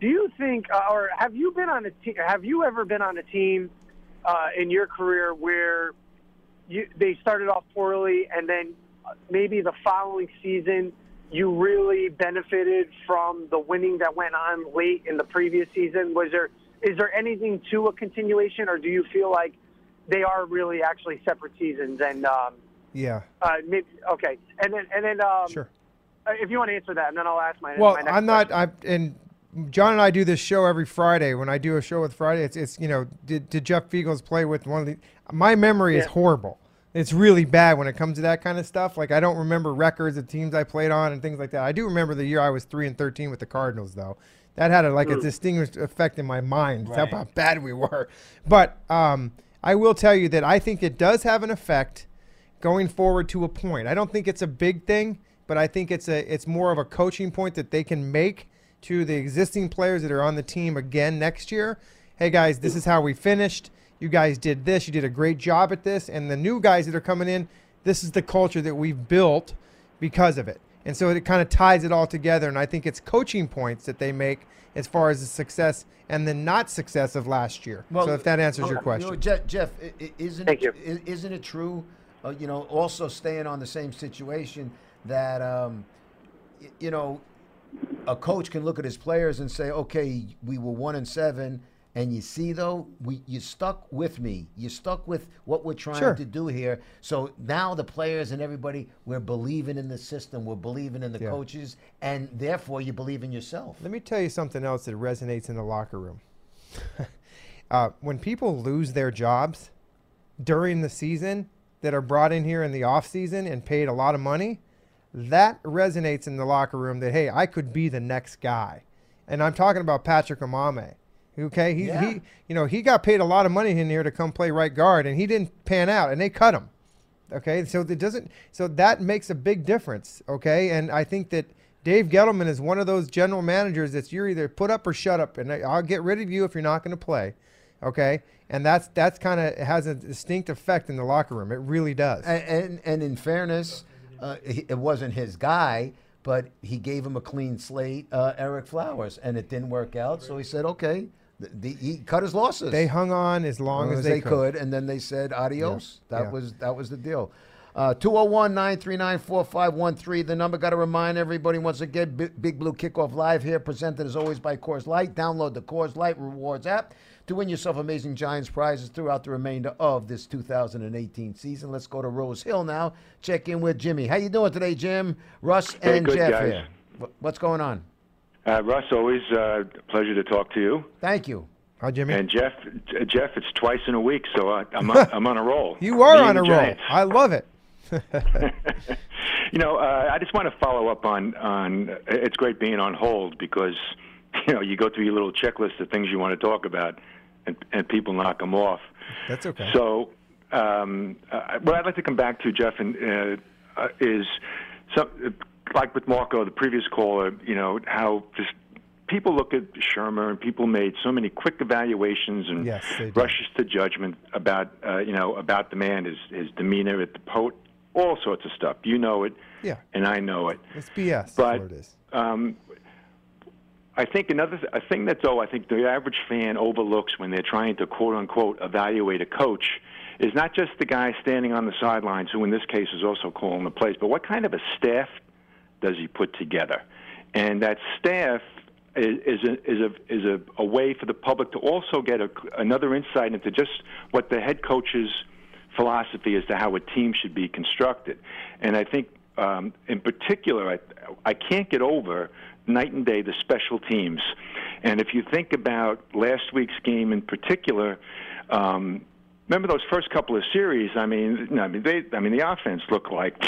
Do you think, uh, or have you been on a team? Have you ever been on a team uh, in your career where you, they started off poorly and then maybe the following season you really benefited from the winning that went on late in the previous season? Was there is there anything to a continuation, or do you feel like they are really actually separate seasons and um, Yeah. uh, maybe, okay, and then and then um, Sure. if you want to answer that, and then I'll ask my. Well, my next I'm not. question. I and John and I do this show every Friday. When I do a show with Friday, it's it's you know did did Jeff Feagles play with one of the? My memory is horrible. It's really bad when it comes to that kind of stuff. Like I don't remember records of teams I played on and things like that. I do remember the year I was three and thirteen with the Cardinals, though. That had a, like a distinguished effect in my mind. That's how bad we were. But um, I will tell you that I think it does have an effect going forward to a point. I don't think it's a big thing, but I think it's a it's more of a coaching point that they can make to the existing players that are on the team again next year. Hey guys, this is how we finished. You guys did this. You did a great job at this. And the new guys that are coming in, this is the culture that we've built because of it. And so it kind of ties it all together. And I think it's coaching points that they make as far as the success and the not success of last year. so if that answers your You question. know, Jeff, Jeff i- i- isn't Thank it, you. isn't it true? Uh, you know, also staying on the same situation that um, you know, a coach can look at his players and say, "Okay, we were one and seven, and you see though, we you stuck with me. You stuck with what we're trying Sure. to do here. So now the players and everybody, we're believing in the system, we're believing in the Yeah. coaches, and therefore you believe in yourself. Let me tell you something else that resonates in the locker room. uh, when people lose their jobs during the season that are brought in here in the off season and paid a lot of money, that resonates in the locker room that hey, I could be the next guy. And I'm talking about Patrick Omameh. Okay, he, Yeah. he you know he got paid a lot of money in here to come play right guard, and he didn't pan out, and they cut him. Okay, so it doesn't. So that makes a big difference. Okay, and I think that Dave Gettleman is one of those general managers that's you're either put up or shut up, and I'll get rid of you if you're not going to play. Okay, and that's that's kind of has a distinct effect in the locker room. It really does. And, and, and in fairness, uh, it wasn't his guy, but he gave him a clean slate, uh, Ereck Flowers, and it didn't work out. So he said, okay, the, the, he cut his losses. They hung on as long long as, they, could. and then they said adios. Yeah, That yeah. was that was the deal. Uh, 201 939 4513. The number got to remind everybody once again Big, Big Blue Kickoff Live here, presented as always by Coors Light. Download the Coors Light Rewards app to win yourself amazing Giants prizes throughout the remainder of this 2018 season. Let's go to Rose Hill now. Check in with Jimmy. How you doing today, Jim? Russ Very and good, Jeff guys. here. What's going on? Uh, Russ, always uh, a pleasure to talk to you. Thank you. Hi, Jimmy. And Jeff, uh, Jeff, it's twice in a week, so I, I'm on, I'm on a roll. you are Me on a roll. I love it. you know, uh, I just want to follow up on on. It's great being on hold because you know you go through your little checklist of things you want to talk about, and and people knock them off. That's okay. So, um, uh, what I'd like to come back to, Jeff, and uh, uh, is some, like with Marco, the previous caller. You know how just people look at Shurmur, and people made so many quick evaluations and Yes, rushes to judgment about uh, you know about the man, his his demeanor at the post, all sorts of stuff. You know it, yeah, and I know it. it's BS. But what it is. um, I think another th- a thing that though I think the average fan overlooks when they're trying to quote unquote evaluate a coach is not just the guy standing on the sidelines, who in this case is also calling the plays, but what kind of a staff does he put together? And that staff is, a is a is a, a way for the public to also get a, another insight into just what the head coach's philosophy as to how a team should be constructed. And I think, um, in particular, I, I can't get over night and day the special teams. And if you think about last week's game in particular, um, remember those first couple of series? I mean, I mean, they, I mean, the offense looked like,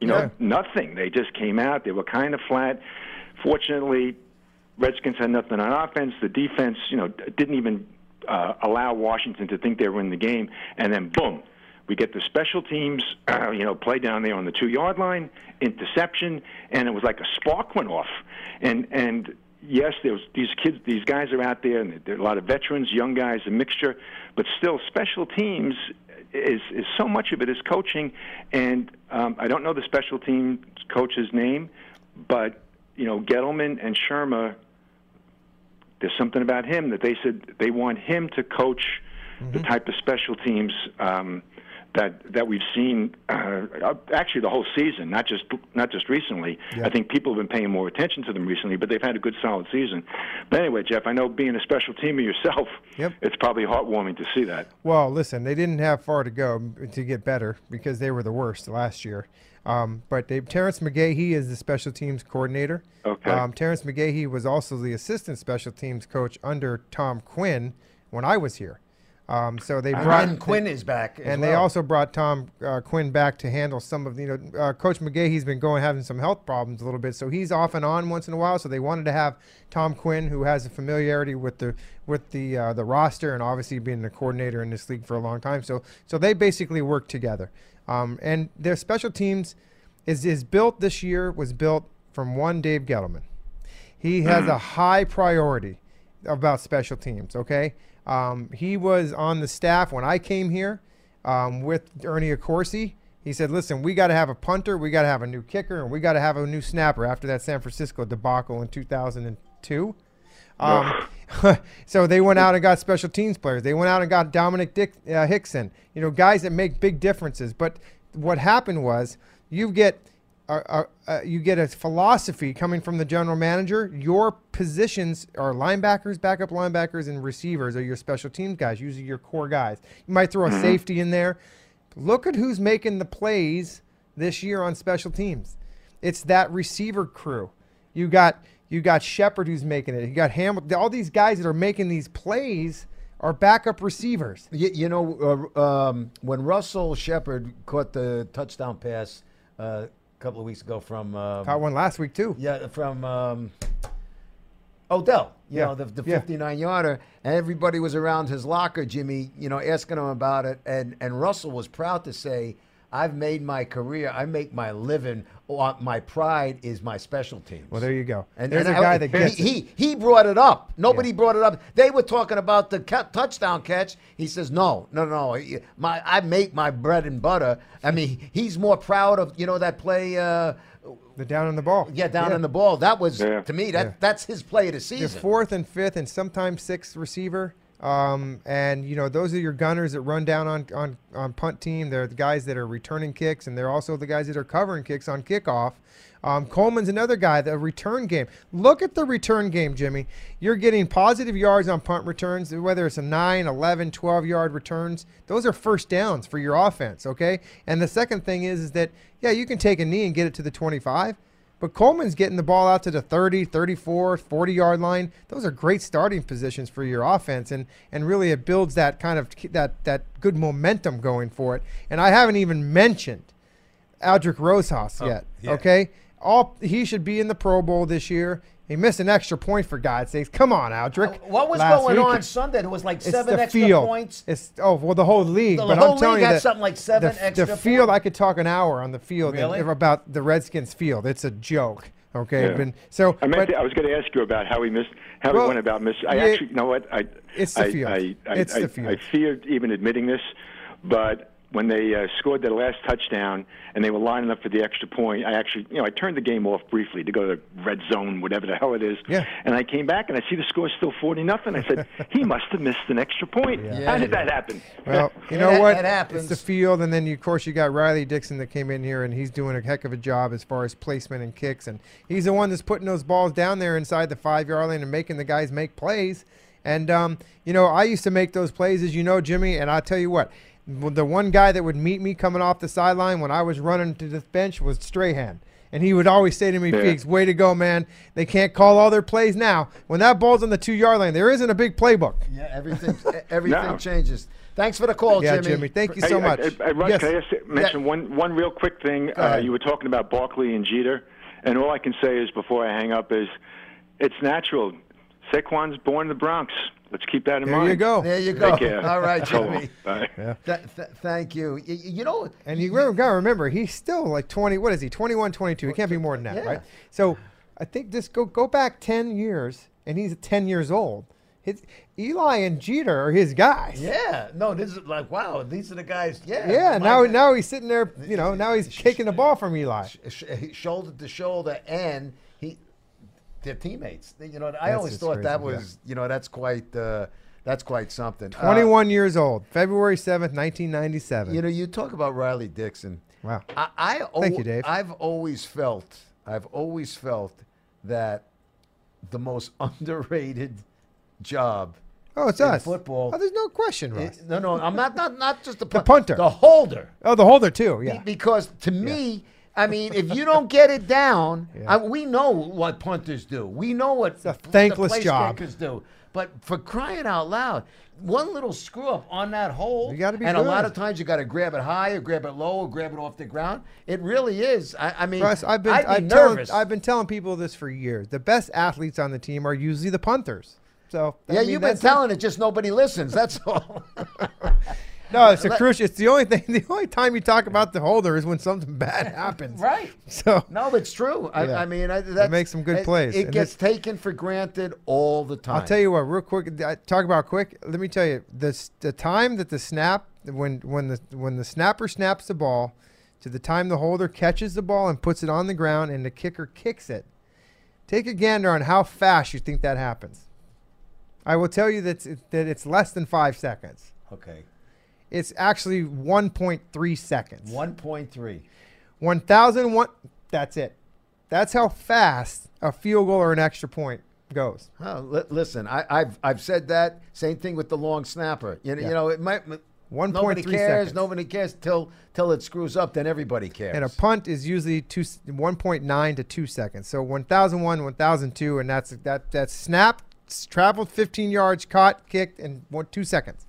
you know, Yeah. nothing. They just came out. They were kind of flat. Fortunately, Redskins had nothing on offense. The defense, you know, didn't even uh, allow Washington to think they were in the game. And then, boom, we get the special teams, uh, you know, play down there on the two-yard line, interception, and it was like a spark went off. And and yes, there was these kids, these guys are out there, and there are a lot of veterans, young guys, a mixture, but still, special teams is is so much of it is coaching. And um, I don't know the special teams coach's name, but you know, Gettleman and Shurmur there's something about him that they said they want him to coach the type of special teams um, that that we've seen uh, actually the whole season, not just not just recently. I think people have been paying more attention to them recently, but they've had a good solid season. But anyway, Jeff, I know being a special teamer yourself, Yep. it's probably heartwarming to see that. Well, listen, they didn't have far to go to get better because they were the worst last year. Um, but they, Terrence McGaughey is the special teams coordinator. Okay. Um, Terrence McGaughey was also the assistant special teams coach under Tom Quinn when I was here. Um, so they brought And Quinn is back. and they well. also brought Tom uh, Quinn back to handle some of the, you know, uh, Coach McGaughey's been going having some health problems a little bit, so he's off and on once in a while. So they wanted to have Tom Quinn, who has a familiarity with the with the uh, the roster and obviously being the coordinator in this league for a long time. So so they basically work together. Um, and their special teams is is built this year was built from one Dave Gettleman. He has a high priority about special teams. Okay, um, he was on the staff when I came here um, with Ernie Accorsi. He said, "Listen, we got to have a punter, we got to have a new kicker, and we got to have a new snapper." After that San Francisco debacle in 2002. Um, so they went out and got special teams players. They went out and got Dominic Dick, uh, Hixon. You know, guys that make big differences. But what happened was you get a, a, a, you get a philosophy coming from the general manager. Your positions are linebackers, backup linebackers, and receivers are your special teams guys. Usually your core guys. You might throw a safety in there. Look at who's making the plays this year on special teams. It's that receiver crew. You got you got Shepard who's making it. You got Hamilton. All these guys that are making these plays are backup receivers. You, you know, uh, um, when Russell Shepard caught the touchdown pass uh, couple of weeks ago from um, Caught one last week too. yeah from um, Odell, you Yeah, know, the, the yeah. 59 yarder, and everybody was around his locker, Jimmy, you know, asking him about it, and and Russell was proud to say. I've made my career. I make my living. uh, My pride is my special teams. Well, there you go. And There's and a I- guy that he, gets it. he he brought it up. Nobody brought it up. They were talking about the ca- touchdown catch. He says, "No, no, no. My I make my bread and butter." I mean, he's more proud of you know that play. Uh, the down on the ball. yeah, down on the ball. That was Yeah. to me. That Yeah. that's his play of the Your season. fourth and fifth and sometimes sixth receiver. Um, and you know those are your gunners that run down on, on on punt team. They're the guys that are returning kicks, and they're also the guys that are covering kicks on kickoff. Um, Coleman's another guy. The return game. Look at the return game, Jimmy. You're getting positive yards on punt returns, whether it's a 9, 11, 12 yard returns. Those are first downs for your offense. Okay. And the second thing is, is that yeah, you can take a knee and get it to the 25. But Coleman's getting the ball out to the 30, 34, 40 yard line. Those are great starting positions for your offense and and really it builds that kind of that that good momentum going for it. And I haven't even mentioned Aldrick Rosas oh, yet. yeah. Okay? All he should be in the Pro Bowl this year. He missed an extra point for God's sakes. Come on, Aldrick. Uh, what was Last going week. on Sunday? There was like It's seven the extra field. points. It's oh well the whole league. The but whole I'm telling league you had something like seven the, extra The field points. I could talk an hour on the field and- about the Redskins field. It's a joke. Okay, Yeah. Been- so I meant but to, I was going to ask you about how he missed, how Well, he went about miss. I yeah, actually, you know what? I it's the I, field. I, I, It's I, the field. I feared even admitting this, but when they uh, scored their last touchdown and they were lining up for the extra point, I actually, you know, I turned the game off briefly to go to the red zone, whatever the hell it is. Yeah. And I came back and I see the score is still forty nothing. I said he must have missed an extra point. Yeah. How did that happen? Well, you know that- what? that happens. It's the field, and then you, of course you got Riley Dixon that came in here, and he's doing a heck of a job as far as placement and kicks, and he's the one that's putting those balls down there inside the five yard line and making the guys make plays. And um, you know, I used to make those plays, as you know, Jimmy. And I'll tell you what, the one guy that would meet me coming off the sideline when I was running to the bench was Strahan. And he would always say to me, Yeah. Feeks, way to go, man. They can't call all their plays now. When that ball's on the two yard line, there isn't a big playbook. Yeah, everything everything No. changes. Thanks for the call, yeah, Jimmy. Jimmy. Thank you so uh, much. uh, uh, Russ, Yes. can I just mention one one real quick thing? Uh, you were talking about Barkley and Jeter, and all I can say is before I hang up is, it's natural. Saquon's born in the Bronx. Let's keep that in There mind. There you go. There you go. Take care. All right, Jimmy. bye. Th- th- thank you. Y- y- You know, And you got to remember, he's still like 20. What is he? 21, 22. He can't be more than that, Yeah. right? So I think just go go back 10 years, and he's 10 years old. His, Eli and Jeter are his guys. yeah. No, this is like wow. These are the guys. Yeah. Yeah, now guy- now he's sitting there, you know, now he's taking the ball from Eli. sh- sh- shoulder to shoulder, and he, they're teammates. You know, I That's always thought that crazy, yeah. was, you know, that's quite, uh, that's quite something. Uh, 21 years old, February 7th, 1997. you know, you talk about Riley Dixon. wow. I, I Thank you, Dave. I've always felt, I've always felt that the most underrated job Oh, it's in us. football- Oh, there's no question, Russ. No, no, I'm not not not just the, The punter. the holder. oh, the holder too. Be- Yeah. Because to me, I mean, if you don't get it down, Yeah. I, we know what punters do. We know what a thankless job. do. But for crying out loud, one little screw up on that hole, You gotta be and a lot of times you got to grab it high or grab it low or grab it off the ground. It really is. I, I mean, Russ, I've been be I've, telling. I've been telling people this for years. The best athletes on the team are usually the punters. So I yeah, mean, you've been telling it, just nobody listens. That's all. No, it's a Let- crucial. It's the only thing. The only time you talk about the holder is when something bad happens. right. So No, it's true. I, Yeah. I mean, I, that's, makes some good plays. It And gets this- taken for granted all the time. I'll tell you what, real quick. Talk about quick. Let me tell you this: the time that the snap, when when the when the snapper snaps the ball, to the time the holder catches the ball and puts it on the ground, and the kicker kicks it. Take a gander on how fast you think that happens. I will tell you that it's, that it's less than five seconds. Okay. It's actually 1.3 seconds. 1.3. 1,001. That's it. That's how fast a field goal or an extra point goes. Oh, li- listen, I, I've I've said that. Same thing with the long snapper. You know, Yeah. you know it might. 1.3 Nobody cares. seconds. Nobody cares till till it screws up. Then everybody cares. And a punt is usually two, 1.9 to 2 seconds. So 1001, 1002, and that's that that snap traveled 15 yards, caught, kicked, in one, two seconds.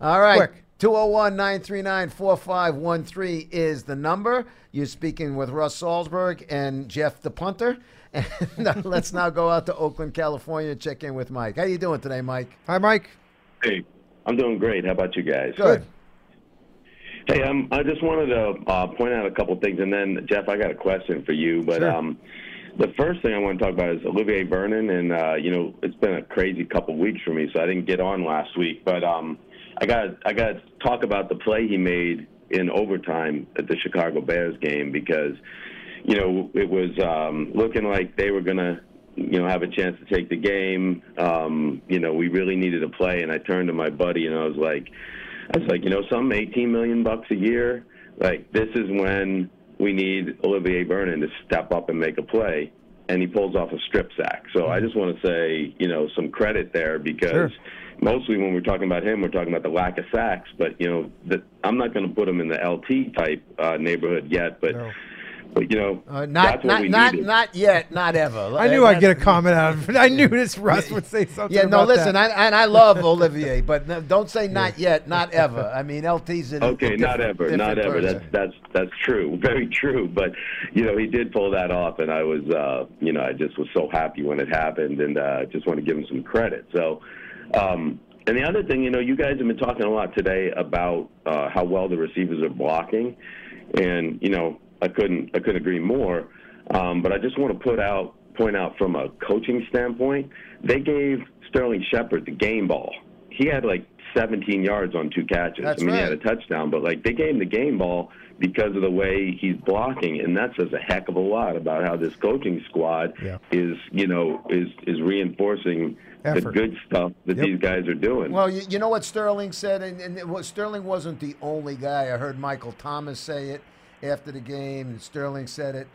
All right. Quick. 201 939 4513 is the number. You're speaking with Russ Salzberg and Jeff the punter. And uh, let's now go out to Oakland, California, and check in with Mike. How you doing today, Mike? Hi, Mike. Hey, I'm doing great. How about you guys? Good. Hey, um, I just wanted to uh, point out a couple things, and then Jeff, I got a question for you. But Sure. um, the first thing I want to talk about is Olivier Vernon, and uh, you know it's been a crazy couple weeks for me, so I didn't get on last week. But um, I got I got to talk about the play he made in overtime at the Chicago Bears game because you know it was um, looking like they were gonna you know have a chance to take the game. Um, you know we really needed a play, and I turned to my buddy and I was like. I was like, you know, some 18 million bucks a year. Like this is when we need Olivier Vernon to step up and make a play, and he pulls off a strip sack. So I just want to say, you know, some credit there because Sure. Mostly when we're talking about him, we're talking about the lack of sacks. But you know, that I'm not going to put him in the LT type uh, neighborhood yet. But No. but you know, Uh, not that's what not we not needed. not yet, not ever. I knew I'd get a comment out of it. I knew this Russ would say something. Yeah, no, about listen, that. I, and I love Olivier, but no, don't say not yet, not ever. I mean, LT's a Okay, a not ever, not ever. person. That's that's that's true, very true. But you know, he did pull that off, and I was, uh, you know, I just was so happy when it happened, and uh, just want to give him some credit. So, um, and the other thing, you know, you guys have been talking a lot today about uh, how well the receivers are blocking, and you know, I couldn't I couldn't agree more. Um, but I just want to put out point out from a coaching standpoint, they gave Sterling Shepard the game ball. He had like 17 yards on two catches. That's I mean, he had a touchdown, but like they gave him the game ball because of the way he's blocking, and that says a heck of a lot about how this coaching squad Yeah. is, you know, is is reinforcing the good stuff that Yep. these guys are doing. Well, you, you know what Sterling said, and, and it was, Sterling wasn't the only guy. I heard Michael Thomas say it after the game, and Sterling said it.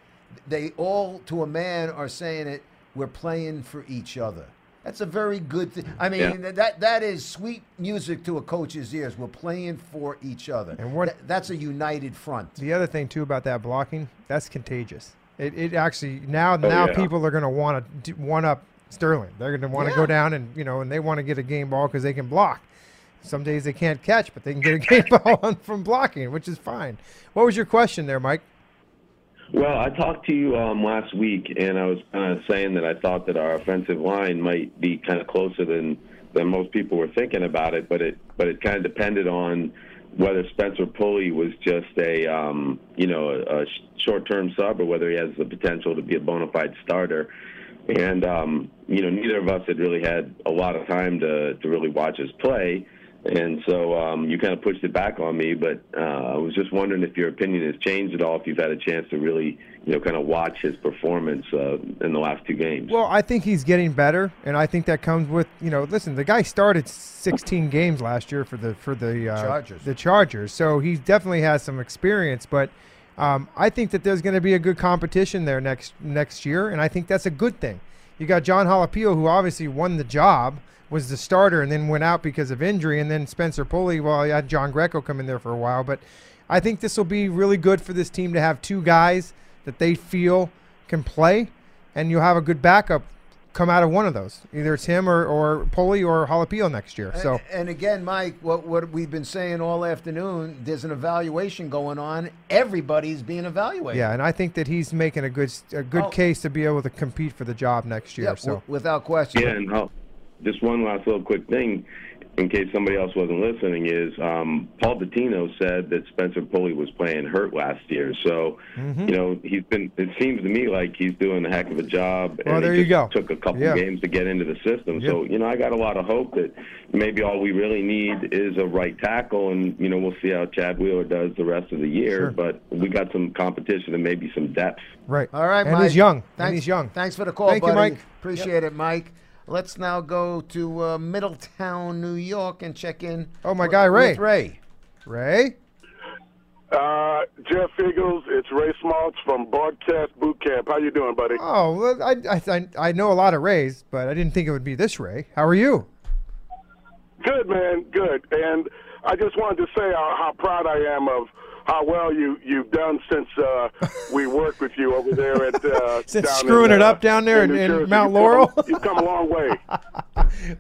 They all, to a man, are saying it. We're playing for each other. That's a very good thing. I mean, Yeah. that that is sweet music to a coach's ears. We're playing for each other. And what- Th- that's a united front. The other thing too about that blocking, that's contagious. It, it actually now now Oh, yeah. people are going to want to one up Sterling. They're going to want to go down and you know and they want to get a game ball because they can block. Some days they can't catch, but they can get a game ball on from blocking, which is fine. What was your question there, Mike? Well, I talked to you um, last week, and I was kind of saying that I thought that our offensive line might be kind of closer than than most people were thinking about it, but it but it kind of depended on whether Spencer Pulley was just a um, you know a, a short-term sub or whether he has the potential to be a bona fide starter. And um, you know, neither of us had really had a lot of time to to really watch his play. And so um, you kind of pushed it back on me, but uh, I was just wondering if your opinion has changed at all, if you've had a chance to really, you know, kind of watch his performance uh, in the last two games. Well, I think he's getting better, and I think that comes with you know. Listen, the guy started 16 games last year for the for the uh, Chargers. The Chargers, so he definitely has some experience. But um, I think that there's going to be a good competition there next next year, and I think that's a good thing. You got Jon Halapio, who obviously won the job, was the starter, and then went out because of injury, and then Spencer Pulley. Well, you had John Greco come in there for a while, but I think this will be really good for this team to have two guys that they feel can play, and you'll have a good backup come out of one of those. Either it's him or, or Pulley or Halapio next year. So and, and again, Mike, what what we've been saying all afternoon, there's an evaluation going on. Everybody's being evaluated. yeah, and I think that he's making a good a good Oh. case to be able to compete for the job next year. Yeah, so w- without question. Yeah, and I'll, just one last little quick thing, in case somebody else wasn't listening, is um, Paul Dottino said that Spencer Pulley was playing hurt last year. So, Mm-hmm. you know, he's been. It seems to me like he's doing a heck of a job. Well, and there it you go. Took a couple Yeah. games to get into the system. So, you know, I got a lot of hope that maybe all we really need is a right tackle, and you know, we'll see how Chad Wheeler does the rest of the year. Sure. But we got some competition and maybe some depth. right. All right, and Mike. he's young. Thanks, and he's young. Thanks for the call, Thank you, buddy. Mike. Appreciate it, Mike. Let's now go to uh, Middletown, New York, and check in. Oh, my wi- guy, Ray. With Ray. Ray. Uh, Jeff Feagles, it's Ray Smalls from Broadcast Boot Camp. How you doing, buddy? Oh, well, I, I I I know a lot of Rays, but I didn't think it would be this Ray. How are you? Good, man. Good. And I just wanted to say how, how proud I am of how well you you've done since uh, we worked with you over there at uh, Since down screwing in, it uh, up down there in- in Jersey. Mount You've Laurel? Come, you've come a long way.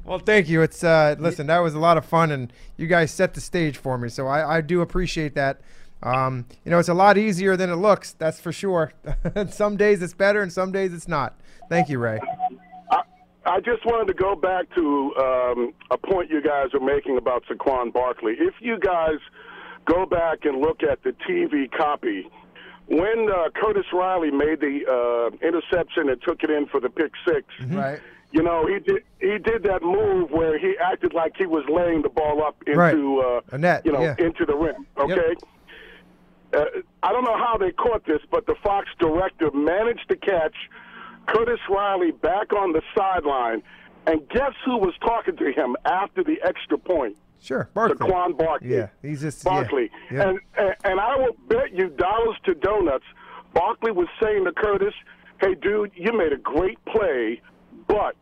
Well, thank you. It's uh, listen, that was a lot of fun, and you guys set the stage for me, so I, I do appreciate that. Um, you know, it's a lot easier than it looks, that's for sure. some days it's better, and some days it's not. Thank you, Ray. I just wanted to go back to um, a point you guys are making about Saquon Barkley. If you guys go back and look at the TV copy, when uh, Curtis Riley made the uh, interception and took it in for the pick 6 Right. you know, he did he did that move where he acted like he was laying the ball up into Right. uh, net, you know, yeah. into the rim. Okay. Uh, I don't know how they caught this, but the Fox director managed to catch Curtis Riley back on the sideline, and guess who was talking to him after the extra point? Sure, Barkley. Saquon Barkley. Yeah, he's just yeah, Barkley. yeah. And, and and I will bet you dollars to donuts, Barkley was saying to Curtis, "Hey, dude, you made a great play, but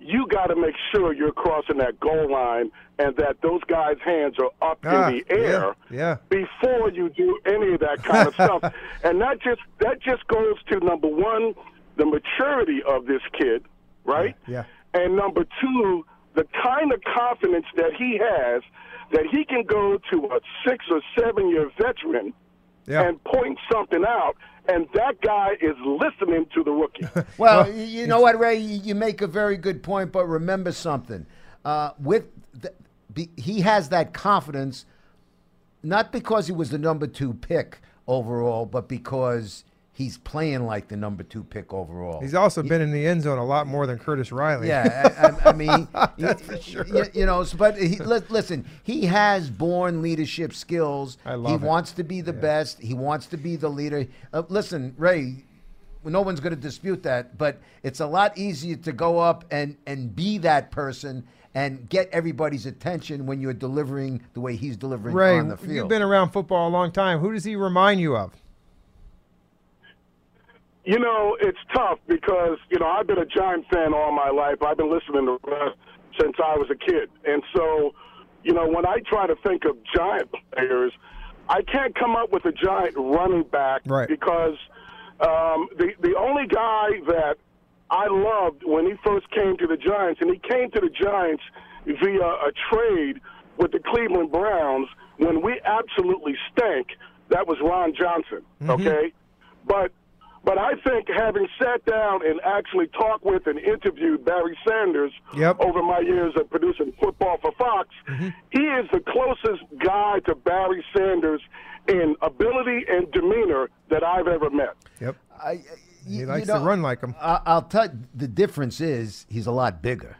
you got to make sure you're crossing that goal line and that those guys' hands are up Ah, in the air yeah, before you do any of that kind of stuff." And that just that just goes to number one, the maturity of this kid, right? yeah. And number two, the kind of confidence that he has that he can go to a six or seven year veteran Yeah. and point something out, and that guy is listening to the rookie. Well, y- you know what, Ray? You you make a very good point, but remember something. Uh, with the, he has that confidence, not because he was the number two pick overall, but because he's playing like the number two pick overall. He's also been in the end zone a lot more than Curtis Riley. Yeah, I, I, I mean, That's y- for sure. y- You, know, but he, li- listen, he has born leadership skills. I he love it. wants to be the best. He wants to be the leader. Uh, listen, Ray, no one's going to dispute that, but it's a lot easier to go up and and be that person and get everybody's attention when you're delivering the way he's delivering Ray, on the field. you've been around football a long time. Who does he remind you of? You know, it's tough because, you know, I've been a Giant fan all my life. I've been listening to Russ since I was a kid. And so, you know, when I try to think of Giant players, I can't come up with a Giant running back Right. because um, the, the only guy that I loved when he first came to the Giants, and he came to the Giants via a trade with the Cleveland Browns when we absolutely stank, that was Ron Johnson, okay? But but I think having sat down and actually talked with and interviewed Barry Sanders Yep. over my years of producing football for Fox, mm-hmm. he is the closest guy to Barry Sanders in ability and demeanor that I've ever met. Yep. I, y- He you likes know, to run like him. I, I'll tell you, the difference is he's a lot bigger.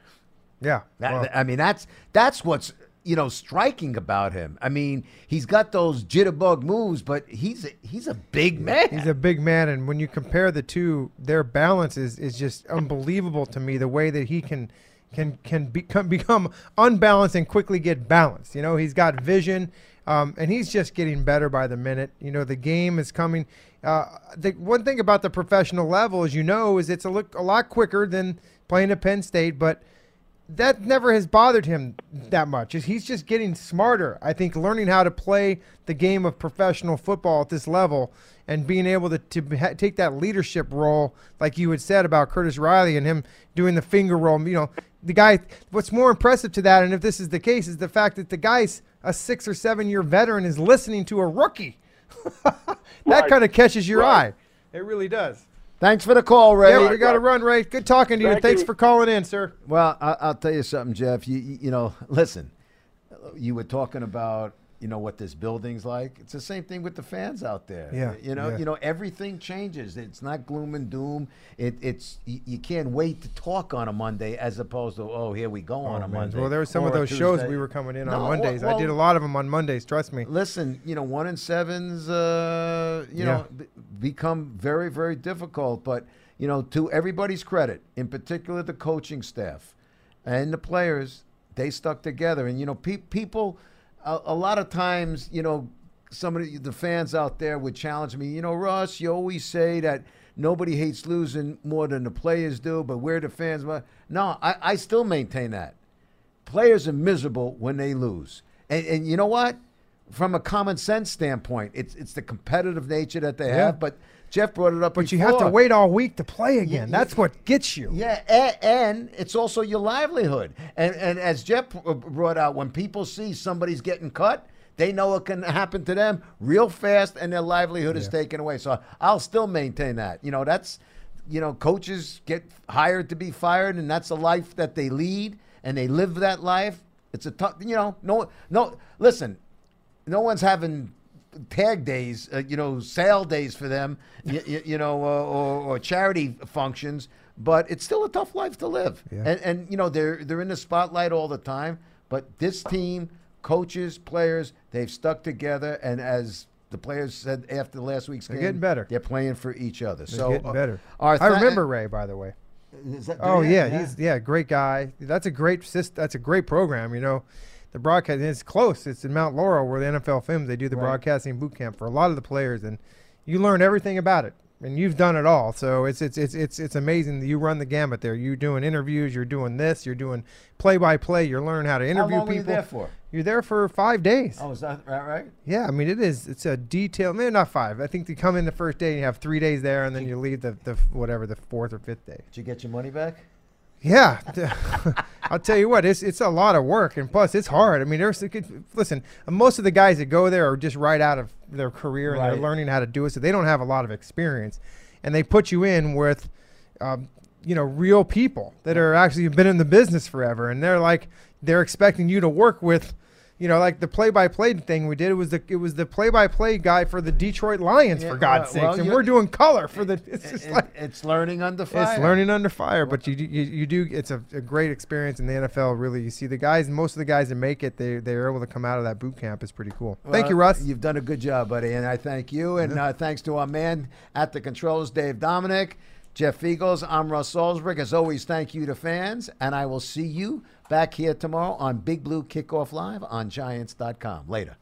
Yeah. That, well, I mean, that's that's what's you know striking about him. I mean, he's got those jitterbug moves, but he's a, he's a big man. He's a big man, and when you compare the two, their balance is, is just unbelievable to me. The way that he can can can become become unbalanced and quickly get balanced. You know, he's got vision, um, and he's just getting better by the minute. You know, the game is coming. Uh, the one thing about the professional level, as you know, is it's a look a lot quicker than playing at Penn State, but that never has bothered him that much. Is he's just getting smarter. I think learning how to play the game of professional football at this level and being able to, to ha- take that leadership role, like you had said about Curtis Riley and him doing the finger roll. You know, the guy, what's more impressive to that, and if this is the case, is the fact that the guy's a six or seven year veteran is listening to a rookie. that Right. kind of catches your Right. eye. It really does. Thanks for the call, Ray. Yeah, we got to run, Ray. Good talking to you. Thank Thanks you. for calling in, sir. Well, I, I'll tell you something, Jeff. You, you you know, listen. You were talking about you know what this building's like. It's the same thing with the fans out there. Yeah, You know, yeah. you know everything changes. It's not gloom and doom. It, it's you, you can't wait to talk on a Monday as opposed to oh here we go on a Oh, man. Monday. Well, there were some of or a those shows we were coming in No, on Mondays. I did a lot of them on Mondays. Trust me. Listen, you know, one in sevens, uh, you Yeah. know, b- become very, very difficult. But you know, to everybody's credit, in particular the coaching staff and the players, they stuck together. And you know, pe- people, a, a lot of times, you know, some of the, the fans out there would challenge me. You know, Russ, you always say that nobody hates losing more than the players do, but we're the fans. No, I, I still maintain that players are miserable when they lose. And, and you know what? from a common sense standpoint, it's it's the competitive nature that they Yeah. have. But Jeff brought it up. But you have to wait all week to play again. yeah. That's what gets you. Yeah, and, and it's also your livelihood. And and as Jeff uh, brought out, when people see somebody's getting cut, they know it can happen to them real fast, and their livelihood is taken away. So I'll still maintain that. You know, that's you know, coaches get hired to be fired, and that's a life that they lead, and they live that life. It's a tough, you know, no, no. Listen, no one's having tag days, uh, you know, sale days for them, you, you, know, uh, or, or charity functions. But it's still a tough life to live, Yeah. and and you know they're they're in the spotlight all the time. But this team, coaches, players, they've stuck together, and as the players said after last week's They're game, getting better. They're playing for each other. They're so getting uh, better. our I remember Ray, by the way. Is that- Oh yeah, yeah, yeah. he's yeah, great guy. That's a great That's a great program. You know, the broadcast. It's close. It's in Mount Laurel where the NFL films. They do the Right. broadcasting boot camp for a lot of the players, and you learn everything about it. And you've done it all, so it's it's it's it's it's amazing that you run the gamut there. You're doing interviews, you're doing this, you're doing play by play. You're learning how to interview were people. you there for? You're there for five days. Oh, is that right? right? Yeah, I mean it is. It's a detail. Maybe not five. I think you come in the first day, and you have three days there, and then you leave the, the whatever the fourth or fifth day. Did you get your money back? Yeah, I'll tell you what, it's it's a lot of work, and plus it's hard. I mean, there's listen, most of the guys that go there are just right out of their career and Right. they're learning how to do it, so they don't have a lot of experience, and they put you in with, um, you know, real people that are actually been in the business forever, and they're like they're expecting you to work with. You know, like the play-by-play thing we did. It was the it was the play-by-play guy for the Detroit Lions, Yeah, for God's well, well, and we're doing color for the. It's just It- like it's learning under fire. it's learning under fire, but you do, you, you do. It's a, a great experience in the NFL. Really, you see the guys. Most of the guys that make it, they they're able to come out of that boot camp. It's pretty cool. thank you, Russ. You've done a good job, buddy, and I thank you. And uh, thanks to our man at the controls, Dave Dominic, Jeff Feagles. I'm Russ Salzberg. As always, thank you to fans, and I will see you Back here tomorrow on Big Blue Kickoff Live on Giants.com. Later.